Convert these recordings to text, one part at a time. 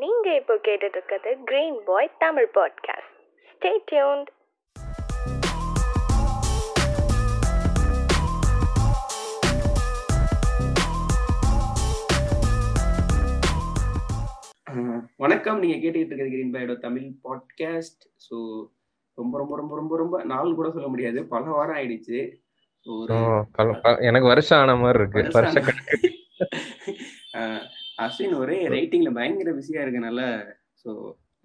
நீங்க இப்போ கேட்டுட்டு இருக்கிறது green boy Tamil podcast stay tuned வணக்கம். நீங்க கேட்டுக்கிட்டு இருக்கிறது கிரீன் பையோட தமிழ் பாட்காஸ்ட் ஸோ ரொம்ப ரொம்ப ரொம்ப ரொம்ப ரொம்ப நாள் கூட சொல்ல முடியாது. பல வாரம் ஆயிடுச்சு. எனக்கு வருஷம் ஆன மாதிரி இருக்கு. வருஷம் வருஷ அஸ்வின் ஒரே ரைட்டிங்ல பயங்கர பிஸியா இருக்கனால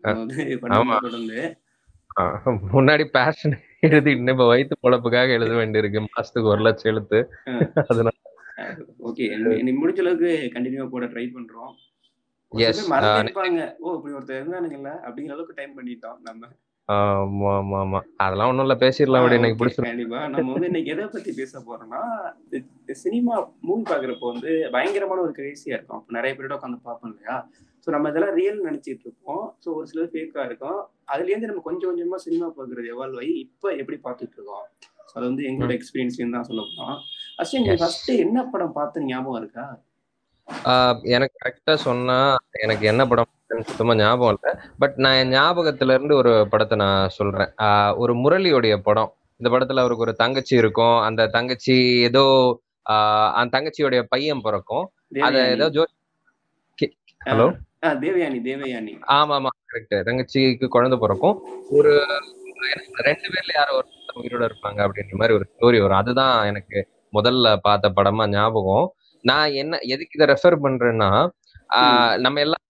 ஆமா. பண்ண தொடர்ந்து முன்னாடி பேஷன் எழுதிட்டு இப்ப வயிற்று பொழப்புக்காக எழுத வேண்டியிருக்கு. மாசத்துக்கு ஒரு லட்சம் எழுத்து. அதனால ஓகே நீ முடிஞ்ச அளவுக்கு கண்டினியூவா போட ட்ரை பண்றோம். ஒரு சில Yes, பேர் மறந்து ஆஹ் இருப்பாங்க. ஓ இப்படி ஒருத்தர் இருந்தானுங்கல்ல அப்படிங்கிற அளவுக்கு டைம் பண்ணிட்டோம் நம்ம. ஆமா ஆமா ஆமா அதெல்லாம் ஒண்ணும் இல்ல பேசிடலாம் அப்படி எனக்கு பிடிச்சிருக்கு கண்டிப்பா. நம்ம வந்து இன்னைக்கு எதை பத்தி பேச போறோம்னா சினிமா மூவி பாக்குறப்போ வந்து பயங்கரமான ஒரு கிரேசியா இருக்கும். நிறைய பேரோட உட்காந்து பார்ப்போம் இல்லையா? ஸோ நம்ம இதெல்லாம் ரியல் நினைச்சிட்டு இருப்போம். ஸோ ஒரு சிலது ஃபேக்கா இருக்கும். அதுல இருந்து நம்ம கொஞ்சம் கொஞ்சமா சினிமா பாக்குறது எவால்வ் ஆகி இப்போ எப்படி பார்த்துட்டு இருக்கோம்? ஸோ அது வந்து எங்களோட எக்ஸ்பீரியன்ஸ்ல தான் சொல்ல போறோம். அஸ்வின் நீ Yes. ஃபர்ஸ்ட் என்ன படம் பார்த்த ஞாபகம் இருக்கா? எனக்கு கரெக்டா சொன்னா எனக்கு என்ன படம் சுத்தமா ஞாபகம் இல்ல. பட் நான் என் ஞாபகத்துல இருந்து ஒரு படத்தை நான் சொல்றேன். ஒரு முரளியோடைய படம். இந்த படத்துல அவருக்கு ஒரு தங்கச்சி இருக்கும். அந்த தங்கச்சி ஏதோ அந்த தங்கச்சியோடைய பையன் பிறக்கும். அத ஏதோ ஜோ ஹலோ? தேவயானி தேவயானி. ஆமா ஆமா கரெக்ட் தங்கச்சிக்கு குழந்தை பிறக்கும். ஒரு ரெண்டு பேர்ல யாரோ ஒரு உயிரோட இருப்பாங்க அப்படின்ற மாதிரி ஒரு ஸ்டோரி வரும். அதுதான் எனக்கு முதல்ல பார்த்த படமா ஞாபகம். நான் என்ன எதுக்கு இதை ரெஃபர் பண்றேன்னா நம்ம எல்லாம்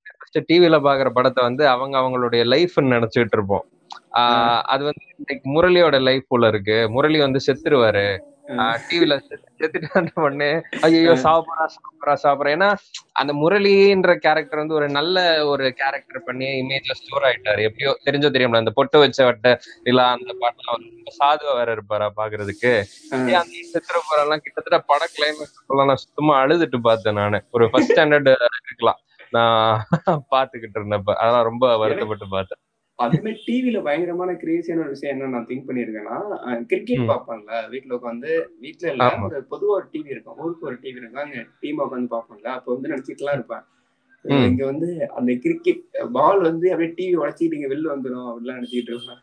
டிவில பாக்குற படத்தை வந்து அவங்க அவங்களுடைய லைஃப்னு நினைச்சிட்டு இருப்போம். அது வந்து முரளியோட லைஃப் உள்ள இருக்கு. முரளி வந்து செத்துருவாரு. டிவில செத்துட்டான்ற உடனே ஐயோ சாப்பிட்றா சாப்பிட்றா சாப்பிட்றா. ஏன்னா அந்த முரளின்ற கேரக்டர் வந்து ஒரு நல்ல ஒரு கேரக்டர் பண்ணி இமேஜ்ல ஸ்டோர் ஆயிட்டாரு. எப்படியோ தெரிஞ்சோ தெரியும்ல அந்த பொட்டு வச்ச வட்ட இல்ல அந்த பாட்டுலாம் வந்து ரொம்ப சாதுவா வேற இருப்பாரா பாக்குறதுக்கு. அந்த சித்திர போறெல்லாம் கிட்டத்தட்ட பட கிளைமேக்ஸ் நான் சுத்தமா அழுதுட்டு பார்த்தேன் நானு. ஒரு ஃபர்ஸ்ட் ஸ்டாண்டர்ட் இருக்கலாம். நான் பாத்துக்கிட்டு இருந்தப்ப. அதெல்லாம் ரொம்ப வருத்தப்பட்டு பார்த்தேன். அதுமே டிவில பயங்கரமான கிரேசியான ஒரு விஷயம் என்ன நான் திங்க் பண்ணிருக்கேன்னா கிரிக்கெட் ம். பார்ப்பாங்கல்ல வீட்ல உட்காந்து வீட்ல இல்ல. ஒரு பொதுவா ஒரு டிவி இருக்கும். ஊருக்கு ஒரு டிவி இருக்கும். அங்க டீம் உட்காந்து பார்ப்பாங்கல்ல அப்ப வந்து நினைச்சிட்டுலாம் இருப்பேன். இங்க வந்து அந்த கிரிக்கெட் பால் வந்து அப்படியே டிவி உடச்சிட்டு இங்க வெளில வந்துடும் அப்படிலாம் நினைச்சிட்டு இருப்பேன்.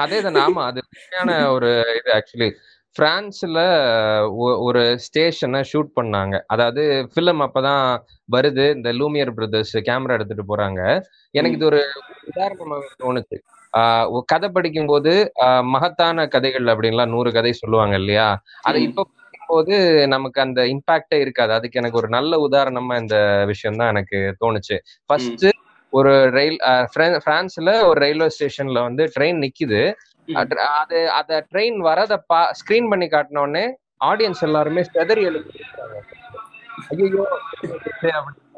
அதே தான் ஆமா அது ஒரு இது ஆக்சுவலி பிரான்ஸ்ல ஒரு ஸ்டேஷனை ஷூட் பண்ணாங்க. அதாவது ஃபிலிம் அப்பதான் வருது. இந்த லூமியர் பிரதர்ஸ் கேமரா எடுத்துட்டு போறாங்க. எனக்கு இது ஒரு உதாரணமாக தோணுச்சு. ஆஹ் கதை படிக்கும்போது ஆஹ் மகத்தான கதைகள் அப்படின்லாம் நூறு கதை சொல்லுவாங்க இல்லையா? அதை. இப்ப படிக்கும்போது நமக்கு அந்த இம்பாக்டே இருக்காது. அதுக்கு எனக்கு ஒரு நல்ல உதாரணமா இந்த விஷயம் தான் எனக்கு தோணுச்சு. ஃபர்ஸ்ட் ஒரு ரயில் பிரான்ஸ்ல ஒரு ரயில்வே ஸ்டேஷன்ல வந்து ட்ரெயின் நிக்குது. அது அது ட்ரெயின் வரத பா ஸ்கிரீன் பண்ணி காட்டின உடனே ஆடியன்ஸ் எல்லாருமே செதறி எழுதிருக்காங்க ஐயோ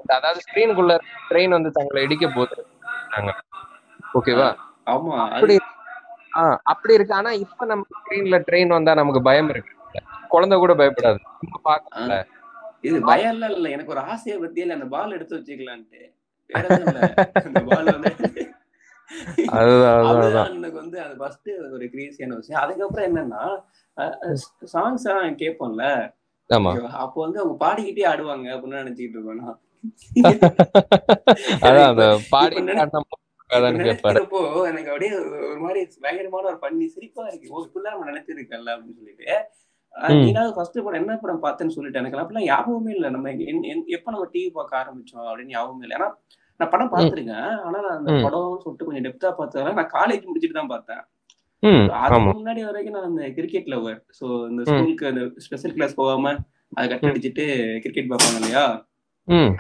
அதாவது ஸ்கிரீனுக்குள்ள ட்ரெயின் வந்து தங்களை இடிக்க போகுது ஓகேவா? ஆமா அப்படி ஆஹ் அப்படி இருக்கு. ஆனா இப்ப நம்ம ஸ்கிரீன்ல ட்ரெயின் வந்தா நமக்கு பயம் இருக்கு. குழந்தை கூட பயப்படாது. சும்மா பார்க்கல இது பயம் எல்லாம் இல்ல. எனக்கு ஒரு ஆசையை பத்தியில அந்த பால் எடுத்து வச்சுக்கலான்ட்டு. அதுதான் வந்து அது ஃபர்ஸ்ட் ஒரு கிரேசியான விஷயம். அதுக்கப்புறம் என்னன்னா சாங்ஸ் எல்லாம் கேட்போம்ல அப்போ வந்து அவங்க பாடிக்கிட்டே ஆடுவாங்க அப்படின்னு நினைச்சிட்டு இருப்பேன். அதான் அந்த பாடி நினைக்கிறப்போ எனக்கு அப்படியே ஒரு மாதிரி பயங்கரமான ஒரு பண்ணி சிரிப்பா இருக்கு. ஓ இப்படிலாம் நம்ம நினைச்சிருக்கல அப்படின்னு சொல்லிட்டு. நீனாவது ஃபர்ஸ்ட் படம் என்ன படம் பார்த்தேன்னு சொல்லிட்டு எனக்கு அப்பெல்லாம் ஞாபகமே இல்லை. நம்ம எப்ப நம்ம டிவி பார்க்க ஆரம்பிச்சோம் அப்படின்னு ஞாபகமே இல்லை. ஏன்னா நான் படம் பார்த்திருக்கேன். ஆனா நான் அந்த ம். படம்னு சொல்லிட்டு கொஞ்சம் டெப்தா பார்த்ததால நான் காலேஜ் முடிச்சுட்டு தான் பார்த்தேன். அதுக்கு முன்னாடி வரைக்கும் நான் இந்த கிரிக்கெட் லவர் சோ இந்த. ஸ்கூலுக்கு அந்த ஸ்பெஷல் கிளாஸ் போகாம அதை கட் அடிச்சுட்டு கிரிக்கெட் பார்ப்பாங்க இல்லையா?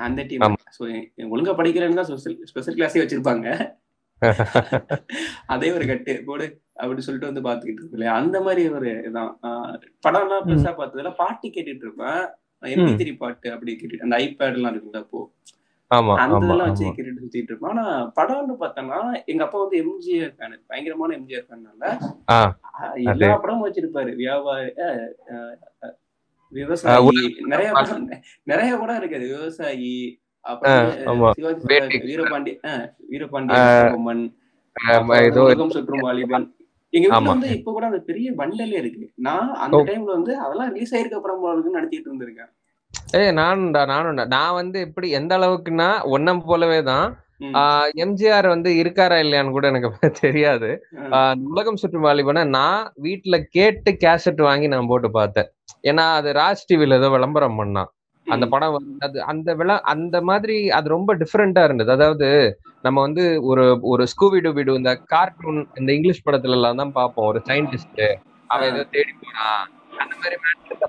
அந்த டீம். சோ ஒழுங்கா படிக்கிறேன்னு தான் ஸ்பெஷல் கிளாஸே வச்சிருப்பாங்க. அதே ஒரு கட்டு. போடு அப்படி சொல்லிட்டு வந்து பாத்துக்கிட்டு இருக்கு அந்த மாதிரி ஒரு இதான். ஆஹ் படம்லாம் பெருசா பார்த்ததுல பாட்டு கேட்டுட்டு இருப்பேன். எம்பி பாட்டு அப்படி கேட்டுட்டு அந்த ஐபேட் எல்லாம் இருக்குல்ல அப்போ. ஆமா அந்த இதெல்லாம் வச்சு சுத்திட்டு இருப்பேன் ஆனா படம்னு பார்த்தோம்னா எங்க அப்பா வந்து எம்ஜிஆர் ஃபேன் பயங்கரமான எம்ஜிஆர் ஃபேன்னால எல்லா படமும் வச்சிருப்பாரு. வியாபாரி விவசாயி நிறைய படம் நிறைய படம் இருக்குது. விவசாயி வீரபாண்டி வீரபாண்டி பொம்மன் சுற்றும் வாலிபன் எங்க வீட்டுல. வந்து இப்ப கூட அந்த பெரிய பண்டலே இருக்கு. நான் அந்த. டைம்ல வந்து அதெல்லாம் ரிலீஸ் ஆயிருக்க படம் போல இருக்குன்னு நடத்திட்டு இருந்திருக்கேன். ஏய் நானும்டா நானும்டா. நான் வந்து எப்படி எந்த அளவுக்குன்னா ஒன்னம் போலவே தான். எம்ஜிஆர் வந்து இருக்காரா இல்லையான்னு கூட எனக்கு தெரியாது. உலகம் சுற்றும் வாலிபனை நான் வீட்ல கேட்டு கேசட் வாங்கி நான் போட்டு பார்த்தேன். ஏன்னா அது ராஜ் டிவில ஏதோ விளம்பரம் பண்ணான். அந்த. படம் வந்து அது அந்த விழா அந்த மாதிரி அது ரொம்ப டிஃப்ரெண்டா இருந்தது. அதாவது நம்ம வந்து ஒரு ஒரு ஸ்கூபி டூபிடு இந்த கார்ட்டூன் இந்த இங்கிலீஷ் படத்துல எல்லாம் தான் பார்ப்போம். ஒரு சயின்டிஸ்ட் அவன் ஏதோ தேடி போறான் அந்த மாதிரி மாதிரி இந்த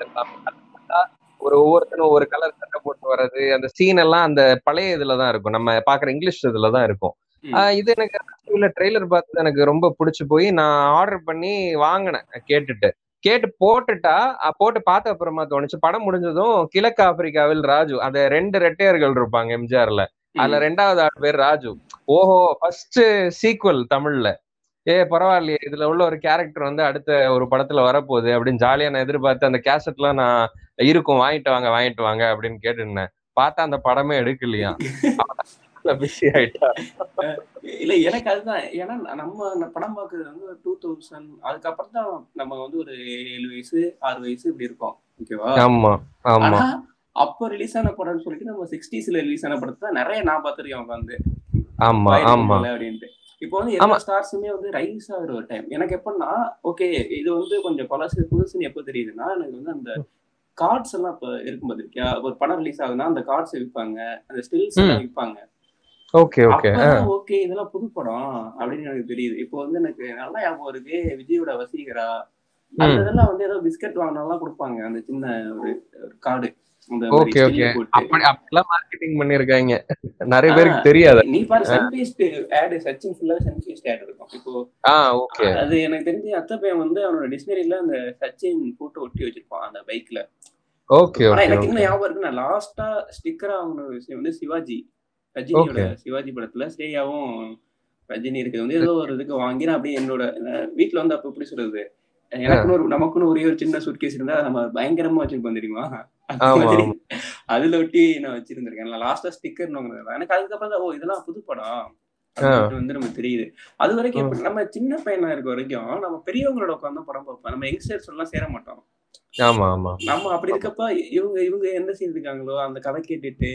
foreign எல்லாம் ஒரு ஒவ்வொருத்தரும் ஒரு கலர் சட்டை போட்டு வர்றது அந்த சீன் எல்லாம் அந்த பழைய இதுல தான் இருக்கும். நம்ம பாக்குற இங்கிலீஷ் இதுல தான் இருக்கும். இது எனக்கு டிவில ட்ரெய்லர் பார்த்து எனக்கு ரொம்ப பிடிச்சு போய் நான் ஆர்டர் பண்ணி வாங்கினேன் கேட்டுட்டு. கேட்டு போட்டுட்டா போட்டு பார்த்த அப்புறமா தோணுச்சு. படம் முடிஞ்சதும் கிழக்கு ஆப்பிரிக்காவில் ராஜு அந்த ரெண்டு ரெட்டையர்கள் இருப்பாங்க எம்ஜிஆர்ல. அதுல. ரெண்டாவது ஆள் பேர் ராஜு. ஓஹோ ஃபர்ஸ்ட் சீக்வல் தமிழ்ல. ஏ பரவாயில்லையே. இதுல உள்ள ஒரு கேரக்டர் வந்து அடுத்த ஒரு படத்துல வரப்போகுது அப்படின்னு ஜாலியா நான் எதிர்பார்த்து அந்த கேசட்லாம் நான் இருக்கும் வாங்கிட்டு வாங்க வாங்கிட்டு வாங்க அப்படின்னு கேட்டுருந்தேன். பார்த்தா அந்த படமே எடுக்கலையா பிஸி ஆயிட்டா. இல்ல எனக்கு அதுதான். ஏன்னா நம்ம படம் பார்க்கறது வந்து டூ தௌசண்ட் அதுக்கப்புறம் தான் நம்ம வந்து ஒரு ஏழு வயசு ஆறு வயசு இப்படி இருக்கோம். ஓகேவா ஆமா ஆமா. அப்ப ரிலீஸ் ஆன படம்னு சொல்லிட்டு நம்ம சிக்ஸ்டீஸ்ல ரிலீஸ் ஆன படத்தை நிறைய நான் பார்த்திருக்கேன் உட்காந்து. ஆமா ஆமா. அப்படின்ட்டு. இப்போ வந்து. எல்லா ஸ்டார்ஸுமே வந்து ரைஸ் ஆகுற ஒரு டைம் எனக்கு எப்படின்னா ஓகே இது வந்து கொஞ்சம் பழசு புதுசுன்னு எப்போ தெரியுதுன்னா எனக்கு வந்து அந்த கார்ட்ஸ் எல்லாம் இப்போ இருக்கும் பார்த்திருக்கியா ஒரு படம் ரிலீஸ் ஆகுதுன்னா அந்த கார்ட்ஸ் விற்பாங்க அந்த ஸ்டில்ஸ் எல்லாம் விற்பாங்க ஓகே ஓகே ஓகே இதெல்லாம் புது படம் அப்படின்னு எனக்கு தெரியுது. இப்போ வந்து எனக்கு நல்லா ஞாபகம் இருக்கு விஜயோட வசீகரா. அந்த இதெல்லாம் வந்து ஏதோ பிஸ்கட் வாங்கினாலாம் கொடுப்பாங்க அந்த சின்ன ஒரு கார்டு ஓகே ஓகே. அப்படி அப்படிலாம் மார்க்கெட்டிங் பண்ணிருக்காங்க. நிறைய பேருக்கு தெரியாது. நீ பாரு சன்ஃபீஸ்ட் ஆட் சச்சின் ஃபுல்லா சன்ஃபீஸ்ட் ஆட் இருக்கும். இப்போ ஆ ஓகே. அது எனக்கு தெரிஞ்சு அத்தை பையன் வந்து அவனோட டிக்ஷனரியில அந்த சச்சின் போட்டோ ஒட்டி வச்சிருப்பான் அந்த பைக்ல ஓகே ஆனா எனக்கு இன்னும் ஞாபகம் இருக்கு. நான் லாஸ்டா ஸ்டிக்கரா வாங்கின விஷயம் வந்து சிவாஜி. ரஜினியோட. சிவாஜி படத்துல ஸ்ரேயாவும் ரஜினி இருக்குது வந்து ஏதோ ஒரு இதுக்கு வாங்கி நான் அப்படியே என்னோட வீட்ல வந்து அப்ப எப்படி சொல்றது? எனக்குன்னு ஒரு நமக்குன்னு ஒரே ஒரு சின்ன சூட்கேஸ் இருந்தா நம்ம பயங்கரமா வச்சிருப்போம் தெரியுமா? அதுல ஒட்டி நான் வச்சிருந்திருக்கேன். லாஸ்டா ஸ்டிக்கர் எனக்கு அதுக்கப்புறம் தான் ஓ இதெல்லாம் புது படம் வந்து நமக்கு தெரியுது. அது வரைக்கும் நம்ம சின்ன பையனா இருக்க வரைக்கும் நம்ம பெரியவங்களோட உட்காந்து படம் பார்ப்போம். நம்ம யங்ஸ்டர்ஸ் எல்லாம் சேர மாட்டோம். ஆமா ஆமா. நம்ம அப்படி இருக்கப்ப இவங்க இவங்க என்ன செய்திருக்காங்களோ அந்த கதை கேட்டுட்டு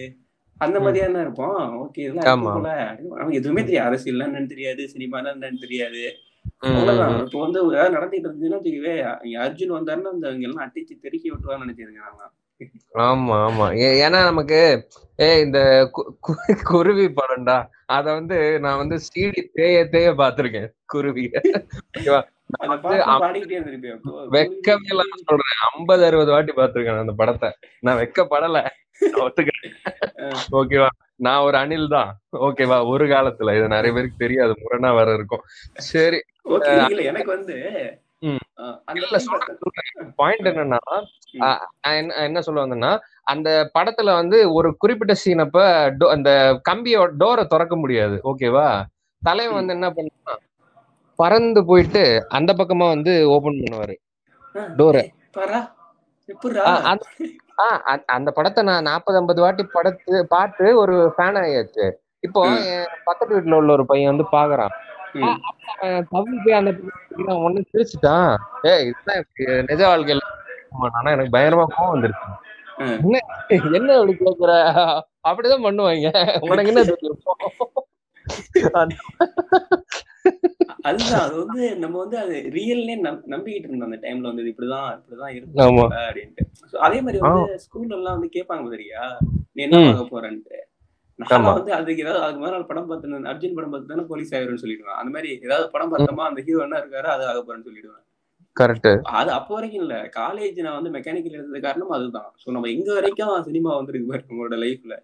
அந்த மாதிரியா தான் இருப்போம். ஓகே இதெல்லாம் நமக்கு எதுவுமே தெரியாது. அரசியல் என்னன்னு தெரியாது சினிமா என்னன்னு தெரியாது. இப்போ வந்து ஏதாவது நடந்துட்டு இருந்துச்சுன்னா வச்சுக்கவே அர்ஜுன் வந்தாருன்னா அந்த எல்லாம் அட்டிச்சு தெருக்கி விட்டுவான்னு நினைச்சிருக்கேன் நான் ஆமா. ஆமா ஏன்னா நமக்கு ஏ இந்த குருவி படம்டா. அத வந்து நான் வந்து சீடி தேய தேய பாத்திருக்கேன் குருவி ஓகேவா? அந்த வந்து பாட்டு அம்- பாடிக்கிட்டே இருந்திருப்பேன் அப்போ. வெக்கமே இல்லாம சொல்றேன். ஐம்பது அறுபது வாட்டி பாத்திருக்கேன் அந்த படத்தை. நான் வெக்கப்படல. ஓகேவா? நான் ஒரு அணில் தான். ஓகேவா? ஒரு காலத்துல. இது நிறைய பேருக்கு தெரியாது. முரணா வேற இருக்கும். சரி. எனக்கு வந்து பாயிண்ட் என்னன்னா என்ன என்ன சொல்ல வந்தேன்னா அந்த படத்துல வந்து ஒரு குறிப்பிட்ட சீன் அப்ப அந்த கம்பியோட டோரை திறக்க முடியாது. ஓகேவா தலைவன் வந்து என்ன பண்ணா பறந்து போயிட்டு அந்த பக்கமா வந்து ஓபன் பண்ணுவாரு. டோரை அந்த படத்தை நான் நாற்பது ஐம்பது வாட்டி படத்து பார்த்து ஒரு ஃபேன் ஆயாச்சு. இப்போ பக்கத்து வீட்டுல உள்ள ஒரு பையன் வந்து பாக்குறான். போய் அந்த ஒண்ணு சிரிச்சுட்டான். ஏய் இதுதான் நிஜ வாழ்க்கையில. ஆனா எனக்கு பயங்கரமா கோவம் வந்துருச்சு. என்ன என்ன அப்படி கேக்குற? அப்படிதான் பண்ணுவாங்க. உனக்கு என்ன அதுதான் அது வந்து நம்ம வந்து அது ரியல்னே நம்பிக்கிட்டு இருந்தோம் அந்த டைம்ல வந்து இப்படிதான் இப்படிதான். இருக்கும் அப்படின்ட்டு. அதே மாதிரி வந்து ஸ்கூல்ல எல்லாம் வந்து கேட்பாங்க தெரியா நீ என்ன. பார்க்க போறேன்ட்டு? நான். வந்து அதுக்கு ஏதாவது அதுக்கு மேல படம் பார்த்து அர்ஜுன் படம் பார்த்து தானே போலீஸ் ஆயிரும்னு சொல்லிடுவேன். அந்த மாதிரி ஏதாவது படம் பார்த்தோமா அந்த ஹீரோ என்ன இருக்காரு அது ஆக போறேன்னு சொல்லிடுவேன். கரெக்ட் அது அப்போ வரைக்கும் இல்ல. காலேஜ் நான் வந்து மெக்கானிக்கல் எடுத்தது காரணம் அதுதான். சோ நம்ம இங்க வரைக்கும் சினிமா வந்திருக்கு பாரு நம்மளோட லைஃப்ல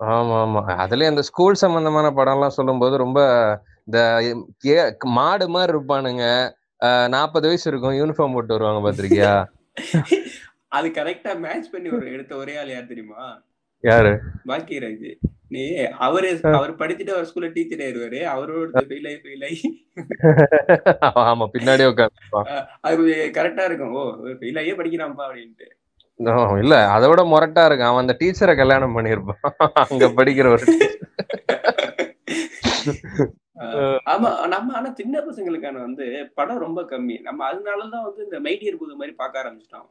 ஆமா ஆமா. அதுலயும் அந்த ஸ்கூல் சம்பந்தமான படம் எல்லாம் சொல்லும்போது ரொம்ப இந்த மாடு மாதிரி இருப்பானுங்க. நாற்பது வயசு இருக்கும் யூனிஃபார்ம் போட்டு வருவாங்க பாத்திருக்கியா? அது கரெக்டா மேட்ச் பண்ணி ஒரு எடுத்த ஒரே ஆள் யார் தெரியுமா? யாரு? பாக்கியராஜ். நீ அவரு அவர் படிச்சுட்டு அவர் ஸ்கூல்ல டீச்சர் ஆயிருவாரு. அவரோட ஃபெயில் ஆகி ஃபெயில் ஆகி ஆமா பின்னாடி உட்காந்து அது கரெக்டா இருக்கும். ஓ ஃபெயில் ஆகியே படிக்கிறான்ப்பா அப்படின்ட்டு. இல்ல அதை விட முரட்டா இருக்கு அவன் அந்த டீச்சரை கல்யாணம் பண்ணிருப்பான் அங்க படிக்கிற ஒரு ஆமா நம்ம ஆனா சின்ன பசங்களுக்கான வந்து படம் ரொம்ப கம்மி. நம்ம அதனாலதான் வந்து இந்த மைடியர் புது மாதிரி பார்க்க ஆரம்பிச்சிட்டோம்.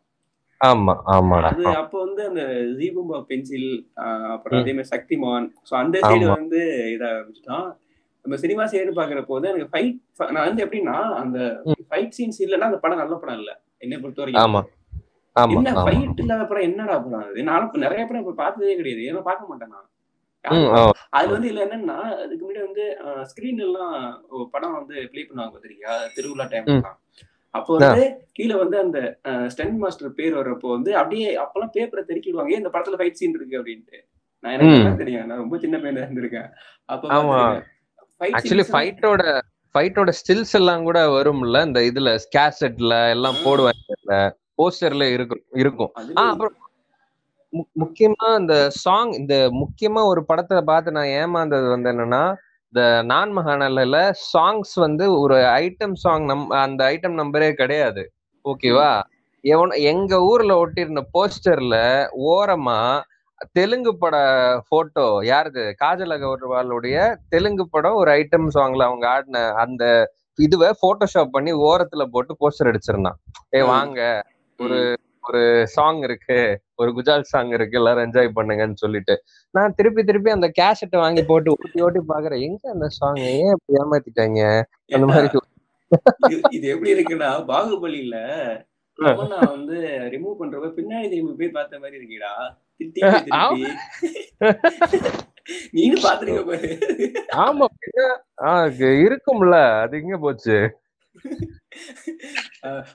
ஆமா ஆமாடா. அது அப்ப வந்து அந்த ஜீபும்பா பென்சில் அப்புறம். அதே மாதிரி சக்திமான். ஸோ அந்த சைடு ஆமா. வந்து இதாக ஆரம்பிச்சிட்டோம் நம்ம சினிமா சைடு பாக்குற போது எனக்கு ஃபைட் நான் வந்து எப்படின்னா அந்த. ஃபைட் சீன்ஸ் இல்லைன்னா அந்த படம் நல்ல படம் இல்ல. என்னை பொறுத்த வரைக்கும் ஆமா. ஆமா என்ன ஆமா. ஃபைட் இல்லாத படம் என்னடா படம் அது? இப்ப நிறைய படம் இப்ப பார்த்ததே கிடையாது. ஏன்னா பார்க்க மாட்டேன் நான். ஆமா. அது வந்து இல்ல என்னன்னா அதுக்கு முன்னாடி வந்து ஸ்கிரீன் எல்லாம் படம் வந்து ப்ளே பண்ணுவாங்க பாத்திருக்கியா? திருவிழா டைம். அப்போ வந்து கீழே வந்து அந்த ஸ்டென் மாஸ்டர் பேர் வர்றப்போ வந்து அப்படியே அப்பெல்லாம் பேப்பரை தெருக்கிடுவாங்க. "ஏய், இந்த படத்துல ஃபைட் சீன் இருக்கு அப்படின்ட்டு. நான் எனக்கு தெரியும். நான் ரொம்ப சின்ன பையனா இருந்திருக்கேன். அப்ப. ஆக்சுவலி ஃபைட்டோட ஃபைட்டோட ஸ்டில்ஸ் எல்லாம் கூட வரும்ல. இந்த இதுல ஸ்கேசெட்ல எல்லாம். போடுவாங்க போஸ்டர்ல இருக்கும். இருக்கும் அப்புறம் முக்கியமா இந்த சாங் இந்த முக்கியமா ஒரு படத்தை பார்த்து நான் ஏமாந்தது வந்து என்னன்னா இந்த நான் மகாநல்ல சாங்ஸ் வந்து ஒரு ஐட்டம் சாங் நம் அந்த ஐட்டம் நம்பரே கிடையாது. ஓகேவா எவன் எங்க ஊர்ல ஒட்டியிருந்த போஸ்டர்ல ஓரமா தெலுங்கு பட போட்டோ யாருது? காஜல் அகர்வாலுடைய தெலுங்கு படம் ஒரு ஐட்டம் சாங்ல அவங்க ஆடின அந்த இதுவை போட்டோஷாப் பண்ணி ஓரத்துல போட்டு போஸ்டர் அடிச்சிருந்தான். ஏ. வாங்க. ஒரு ஒரு சாங் இருக்கு. ஒரு குஜால் சாங் இருக்கு எல்லாரும் என்ஜாய் பண்ணுங்கன்னு சொல்லிட்டு. நான் திருப்பி திருப்பி அந்த கேசட்டை வாங்கி போட்டு ஓட்டி ஓட்டி பாக்குறேன் எங்க அந்த சாங் ஏன் இப்படி ஏமாத்திட்டாங்க? அந்த மாதிரி இது- எப்படி இருக்குன்னா பாகுபலியில தமன்னா வந்து ரிமூவ் பண்றப்ப பின்னாடி திரும்பி போய் பார்த்த மாதிரி இருக்கீடா. நீனு பாத்துருக்க பாரு ஆமா இருக்கும்ல. அது எங்க போச்சு?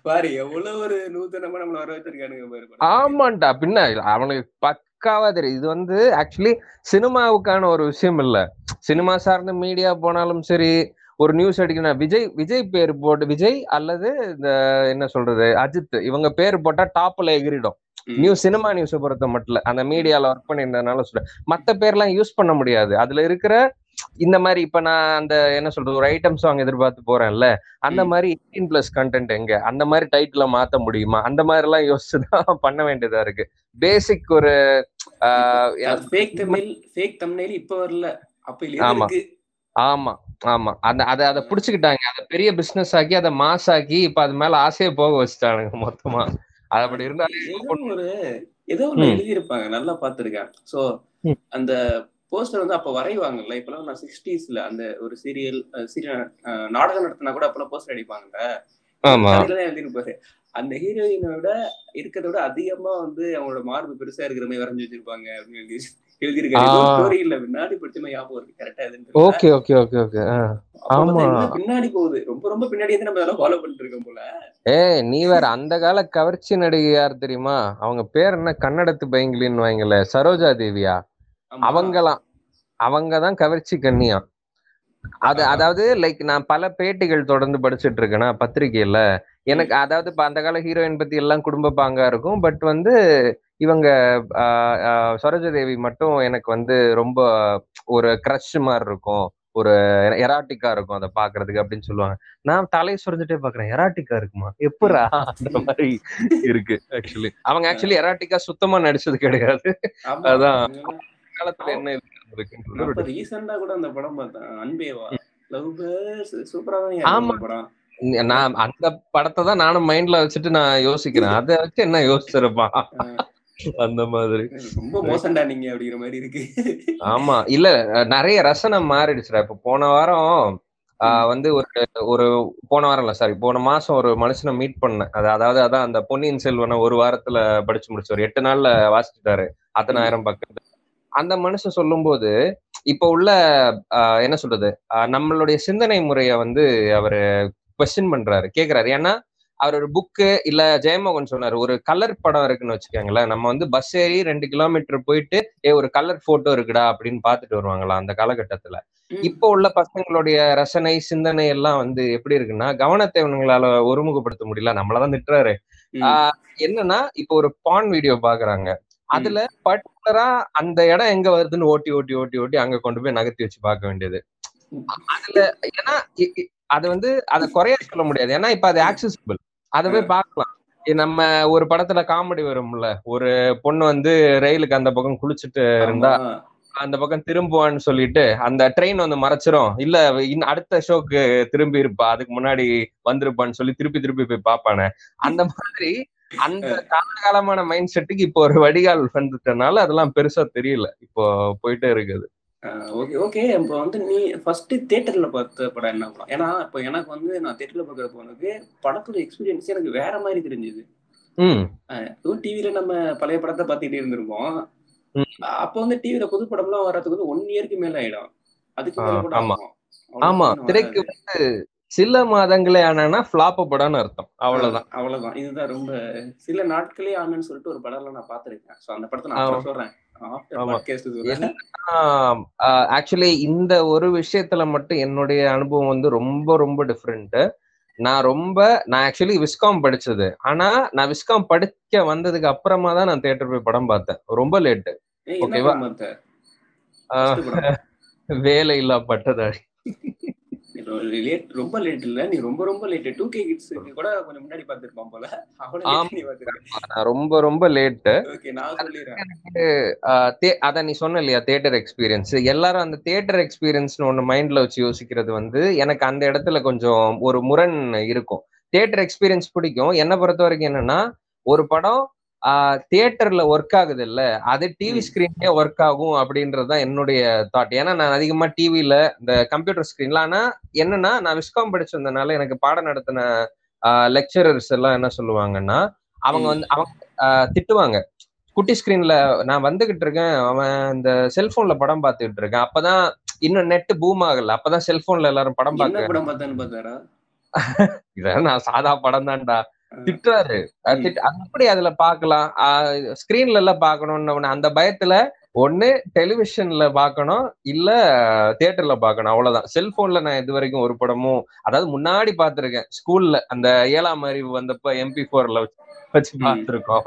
பாரு எவ்வளவு ஒரு நூத்தனமா நம்மள வர வச்சிருக்கானுங்க பாரு ஆமாண்டா பின்ன அவனுக்கு பக்காவா தெரியும். இது வந்து ஆக்சுவலி சினிமாவுக்கான ஒரு விஷயம் இல்ல. சினிமா சார்ந்த மீடியா போனாலும் சரி ஒரு நியூஸ் அடிக்கணும் விஜய் விஜய் பேர் போட்டு விஜய் அல்லது இந்த என்ன சொல்றது அஜித் இவங்க பேர் போட்டா டாப்ல எகிரிடும். நியூஸ் சினிமா நியூஸை பொறுத்த மட்டும் அந்த மீடியால ஒர்க் பண்ணியிருந்ததுனால சொல்றேன். மத்த பேர்லாம் யூஸ் பண்ண முடியாது. அதுல இருக்கிற இந்த மாதிரி இப்ப நான் அந்த என்ன சொல்றது ஒரு ஐட்டம் சாங் எதிர்பார்த்து போறேன்ல அந்த. மாதிரி எயிட்டீன் பிளஸ் கண்டென்ட் எங்க? அந்த மாதிரி டைட்டில மாத்த முடியுமா? அந்த மாதிரி எல்லாம் யோசிச்சுதான் பண்ண வேண்டியதா இருக்கு. பேசிக் ஒரு ஃபேக் தமிழ் ஃபேக் தமிழ் இப்ப வரல. அப்ப ஆமா. ஆமா ஆமா. அந்த அதை அதை புடிச்சுக்கிட்டாங்க. அதை பெரிய பிசினஸ் ஆக்கி அதை மாஸ் ஆக்கி இப்ப அது மேல ஆசையே போக வச்சுட்டானுங்க மொத்தமா. அது அப்படி இருந்தாலே ஏதோ ஒண்ணு. எழுதியிருப்பாங்க. நல்லா பார்த்திருக்கேன். சோ. அந்த போஸ்டர் வந்து அப்ப வரைவாங்கல்ல? இப்பெல்லாம் நான் சிக்ஸ்டீஸ்ல அந்த ஒரு சீரியல் சீரியல் நாடகம் நடத்தினா கூட அப்பெல்லாம் போஸ்டர் அடிப்பாங்கல்ல? ஆமா. அதுல தான் எழுதியிருப்பாரு. அந்த ஹீரோயினை விட இருக்கிறத விட அதிகமா வந்து அவங்களோட மார்பு பெருசா இருக்கிற மாதிரி வரைஞ்சு வச்சிருப்பாங்க அப்படின்னு எழுதி எழுதியிருக்காரு. ஆ. ஸ்டோரி இல்ல. பின்னாடி படிச்ச மாதிரி ஞாபகம் இருக்கு. கரெக்டா ஓகே ஓகே ஓகே ஓகே. ஆமா. பின்னாடி போகுது? ரொம்ப ரொம்ப பின்னாடி வந்து நம்ம அதெல்லாம் ஃபாலோ பண்ணிட்டு இருக்கோம் போல. ஏய் நீ வேற அந்த கால கவர்ச்சி நடிகை யார் தெரியுமா? அவங்க பேர் என்ன? கன்னடத்து பைங்கிலின்னு வாங்கல சரோஜா தேவியா? ஆமா. அவங்கலாம் அவங்க தான் கவர்ச்சி கண்ணியா. அது அதாவது லைக் நான் பல பேட்டிகள் தொடர்ந்து படிச்சுட்டு இருக்கேனா பத்திரிகையில. எனக்கு அதாவது இப்ப அந்த கால ஹீரோயின் பத்தி எல்லாம் குடும்ப பாங்கா இருக்கும் பட் வந்து இவங்க ஆஹ், ஆஹ், சரோஜா தேவி மட்டும் எனக்கு வந்து ரொம்ப ஒரு க்ரஷ் மாதிரி இருக்கும். ஒரு எராட்டிக்கா இருக்கும் அதை பாக்குறதுக்கு அப்படின்னு சொல்லுவாங்க. நான் தலையை சுரஞ்சிட்டே பாக்குறேன் எராட்டிக்கா இருக்குமா? எப்படா? அந்த மாதிரி இருக்கு. ஆக்சுவலி அவங்க ஆக்சுவலி எராட்டிக்கா சுத்தமா நடிச்சது கிடையாது. அதான். காலத்துல என்ன இருக்குன்றது அப்ப ரீசெண்டா கூட அந்த படம் பார்த்தேன். அன்பேவா. லவ் பேர்ஸ் சூப்பரா தான் படம். நான் அந்த படத்தை தான் நானும் மைண்ட்ல வச்சுட்டு நான் யோசிக்கிறேன். அதை வச்சு என்ன யோசிச்சிருப்பான் அந்த மாதிரி. ரொம்ப மோசம்டா நீங்க அப்படிங்கிற மாதிரி இருக்கு. ஆமா. இல்ல நிறைய ரசனை மாறிடுச்சுடா. இப்ப போன வாரம் வந்து ஒரு ஒரு போன வாரம் இல்ல சாரி போன மாசம் ஒரு மனுஷனை மீட் பண்ணேன். அது அதாவது அதான் அந்த பொன்னியின் செல்வனை ஒரு வாரத்துல படிச்சு முடிச்சு ஒரு எட்டு நாள்ல வாசிச்சுட்டாரு. அத்தனாயிரம் பக்கத்து அந்த மனுஷன் சொல்லும்போது இப்ப உள்ள என்ன சொல்றது நம்மளுடைய சிந்தனை முறைய வந்து அவரு கொஸ்டின் பண்றாரு கேக்குறாரு. ஏன்னா அவர் ஒரு புக்கு இல்ல ஜெயமோகன் சொன்னாரு ஒரு கலர் படம் இருக்குன்னு வச்சுக்கோங்களேன். நம்ம வந்து பஸ் ஏறி ரெண்டு கிலோமீட்டர் போயிட்டு ஏ ஒரு கலர் போட்டோ இருக்குடா அப்படின்னு பாத்துட்டு வருவாங்களா அந்த காலகட்டத்துல. இப்போ உள்ள பசங்களுடைய ரசனை சிந்தனை எல்லாம் வந்து எப்படி இருக்குன்னா கவனத்தை இவங்களால ஒருமுகப்படுத்த முடியல நம்மளதான் திட்டுறாரு. ஆஹ் என்னன்னா இப்போ ஒரு பான் வீடியோ பாக்குறாங்க. அதுல பர்டிகுலரா அந்த இடம் எங்க வருதுன்னு ஓட்டி ஓட்டி ஓட்டி ஓட்டி அங்க கொண்டு போய் நகர்த்தி வச்சு பார்க்க வேண்டியது. அதுல ஏன்னா அது வந்து அதை குறைய சொல்ல முடியாது. ஏன்னா இப்ப அது ஆக்சசிபிள் அதை போய் பார்க்கலாம். நம்ம ஒரு படத்துல காமெடி வரும்ல. ஒரு பொண்ணு வந்து ரயிலுக்கு அந்த பக்கம் குளிச்சுட்டு இருந்தா. அந்த பக்கம் திரும்புவான்னு சொல்லிட்டு அந்த ட்ரெயின் வந்து மறைச்சிரும். இல்ல இன்னும் அடுத்த ஷோக்கு திரும்பி இருப்பா. அதுக்கு முன்னாடி வந்திருப்பான்னு சொல்லி திருப்பி திருப்பி போய் பாப்பானே அந்த மாதிரி அந்த காலகாலமான மைண்ட் செட்டுக்கு இப்போ ஒரு வடிகால் வந்துட்டனால அதெல்லாம் பெருசா தெரியல. இப்போ போயிட்டே இருக்குது. ஓகே ஓகே இப்போ வந்து நீ ஃபர்ஸ்ட் தியேட்டர்ல பார்த்த படம் என்ன படம்? ஏன்னா இப்போ எனக்கு வந்து நான் தியேட்டர்ல பார்க்குற போனது படத்தோட எக்ஸ்பீரியன்ஸ் எனக்கு வேற மாதிரி தெரிஞ்சது. டிவில நம்ம பழைய படத்தை பார்த்துட்டே இருந்திருப்போம். அப்போ வந்து டிவில புது படம்லாம் வர்றதுக்கு வந்து ஒன் இயர்க்கு மேல ஆயிடும். அதுக்கு மேல கூட ஆமா. திரைக்கு. வந்து சில மாதங்களே ஆனா ஃபிளாப் படம்னு அர்த்தம். அவ்வளவுதான். அவ்வளவுதான். இதுதான் ரொம்ப சில நாட்களே ஆனன்னு சொல்லிட்டு ஒரு படம்லாம் நான் பார்த்திருக்கேன். சோ அந்த படத்தை நான் சொல்றேன். ஆக்சுவலி இந்த ஒரு விஷயத்துல மட்டும் என்னுடைய அனுபவம் வந்து ரொம்ப ரொம்ப டிஃப்ரெண்ட் நான் ரொம்ப நான் ஆக்சுவலி விஸ்காம் படிச்சது. ஆனா நான் விஸ்காம் படிக்க வந்ததுக்கு அப்புறமா தான் நான் தியேட்டர் போய் படம் பார்த்தேன். ரொம்ப லேட்டு ஓகேவா? வேலை இல்லா பட்டதாரி. லேட் ரொம்ப லேட் இல்ல. நீ ரொம்ப ரொம்ப லேட் டூ கே கிட்ஸ் கூட கொஞ்சம் முன்னாடி பார்த்திருப்பான் போல. அவ்வளவு ரொம்ப ரொம்ப லேட்டு ஓகே நான் சொல்லிடுறேன். அத நீ சொன்ன இல்லையா தியேட்டர் எக்ஸ்பீரியன்ஸ் எல்லாரும் அந்த தியேட்டர் எக்ஸ்பீரியன்ஸ்னு ஒண்ணு மைண்ட்ல வச்சு யோசிக்கிறது வந்து எனக்கு அந்த இடத்துல கொஞ்சம் ஒரு முரண் இருக்கும். தியேட்டர் எக்ஸ்பீரியன்ஸ் பிடிக்கும். என்னை பொறுத்த வரைக்கும் என்னன்னா ஒரு படம் தியேட்டர்ல ஒர்க் ஆகுது இல்ல அது டிவி. ஸ்கிரீன்லயே ஒர்க் ஆகும் அப்படின்றது தான் என்னுடைய தாட் ஏன்னா நான் அதிகமா டிவில இந்த கம்ப்யூட்டர் ஸ்கிரீன்ல ஆனா என்னன்னா நான் விஸ்காம் படிச்சிருந்தனால எனக்கு பாடம் நடத்தின லெக்சரர்ஸ் எல்லாம் என்ன சொல்லுவாங்கன்னா அவங்க. வந்து அவங்க திட்டுவாங்க. குட்டி ஸ்கிரீன்ல நான் வந்துகிட்டு இருக்கேன் அவன் இந்த செல்போன்ல படம் பார்த்துக்கிட்டு இருக்கேன். அப்பதான் இன்னும் நெட் பூம் ஆகல. அப்பதான் செல்போன்ல எல்லாரும் படம் பார்க்க படம் பார்த்தான்னு பார்த்தாரா? இதான் நான் சாதா படம் தான்டா திட்டுறாரு. எப்படி அதுல பாக்கலாம். ஸ்கிரீன்ல எல்லாம் பாக்கணும்னு அந்த பயத்துல ஒண்ணு டெலிவிஷன்ல பார்க்கணும் இல்ல தியேட்டர்ல பார்க்கணும் அவ்வளவுதான். செல்போன்ல நான் இது வரைக்கும் ஒரு படமும் அதாவது முன்னாடி பார்த்திருக்கேன் ஸ்கூல்ல அந்த ஏழாம் அறிவு வந்தப்ப எம்பி போர்ல வச்சு ம். பார்த்திருக்கோம்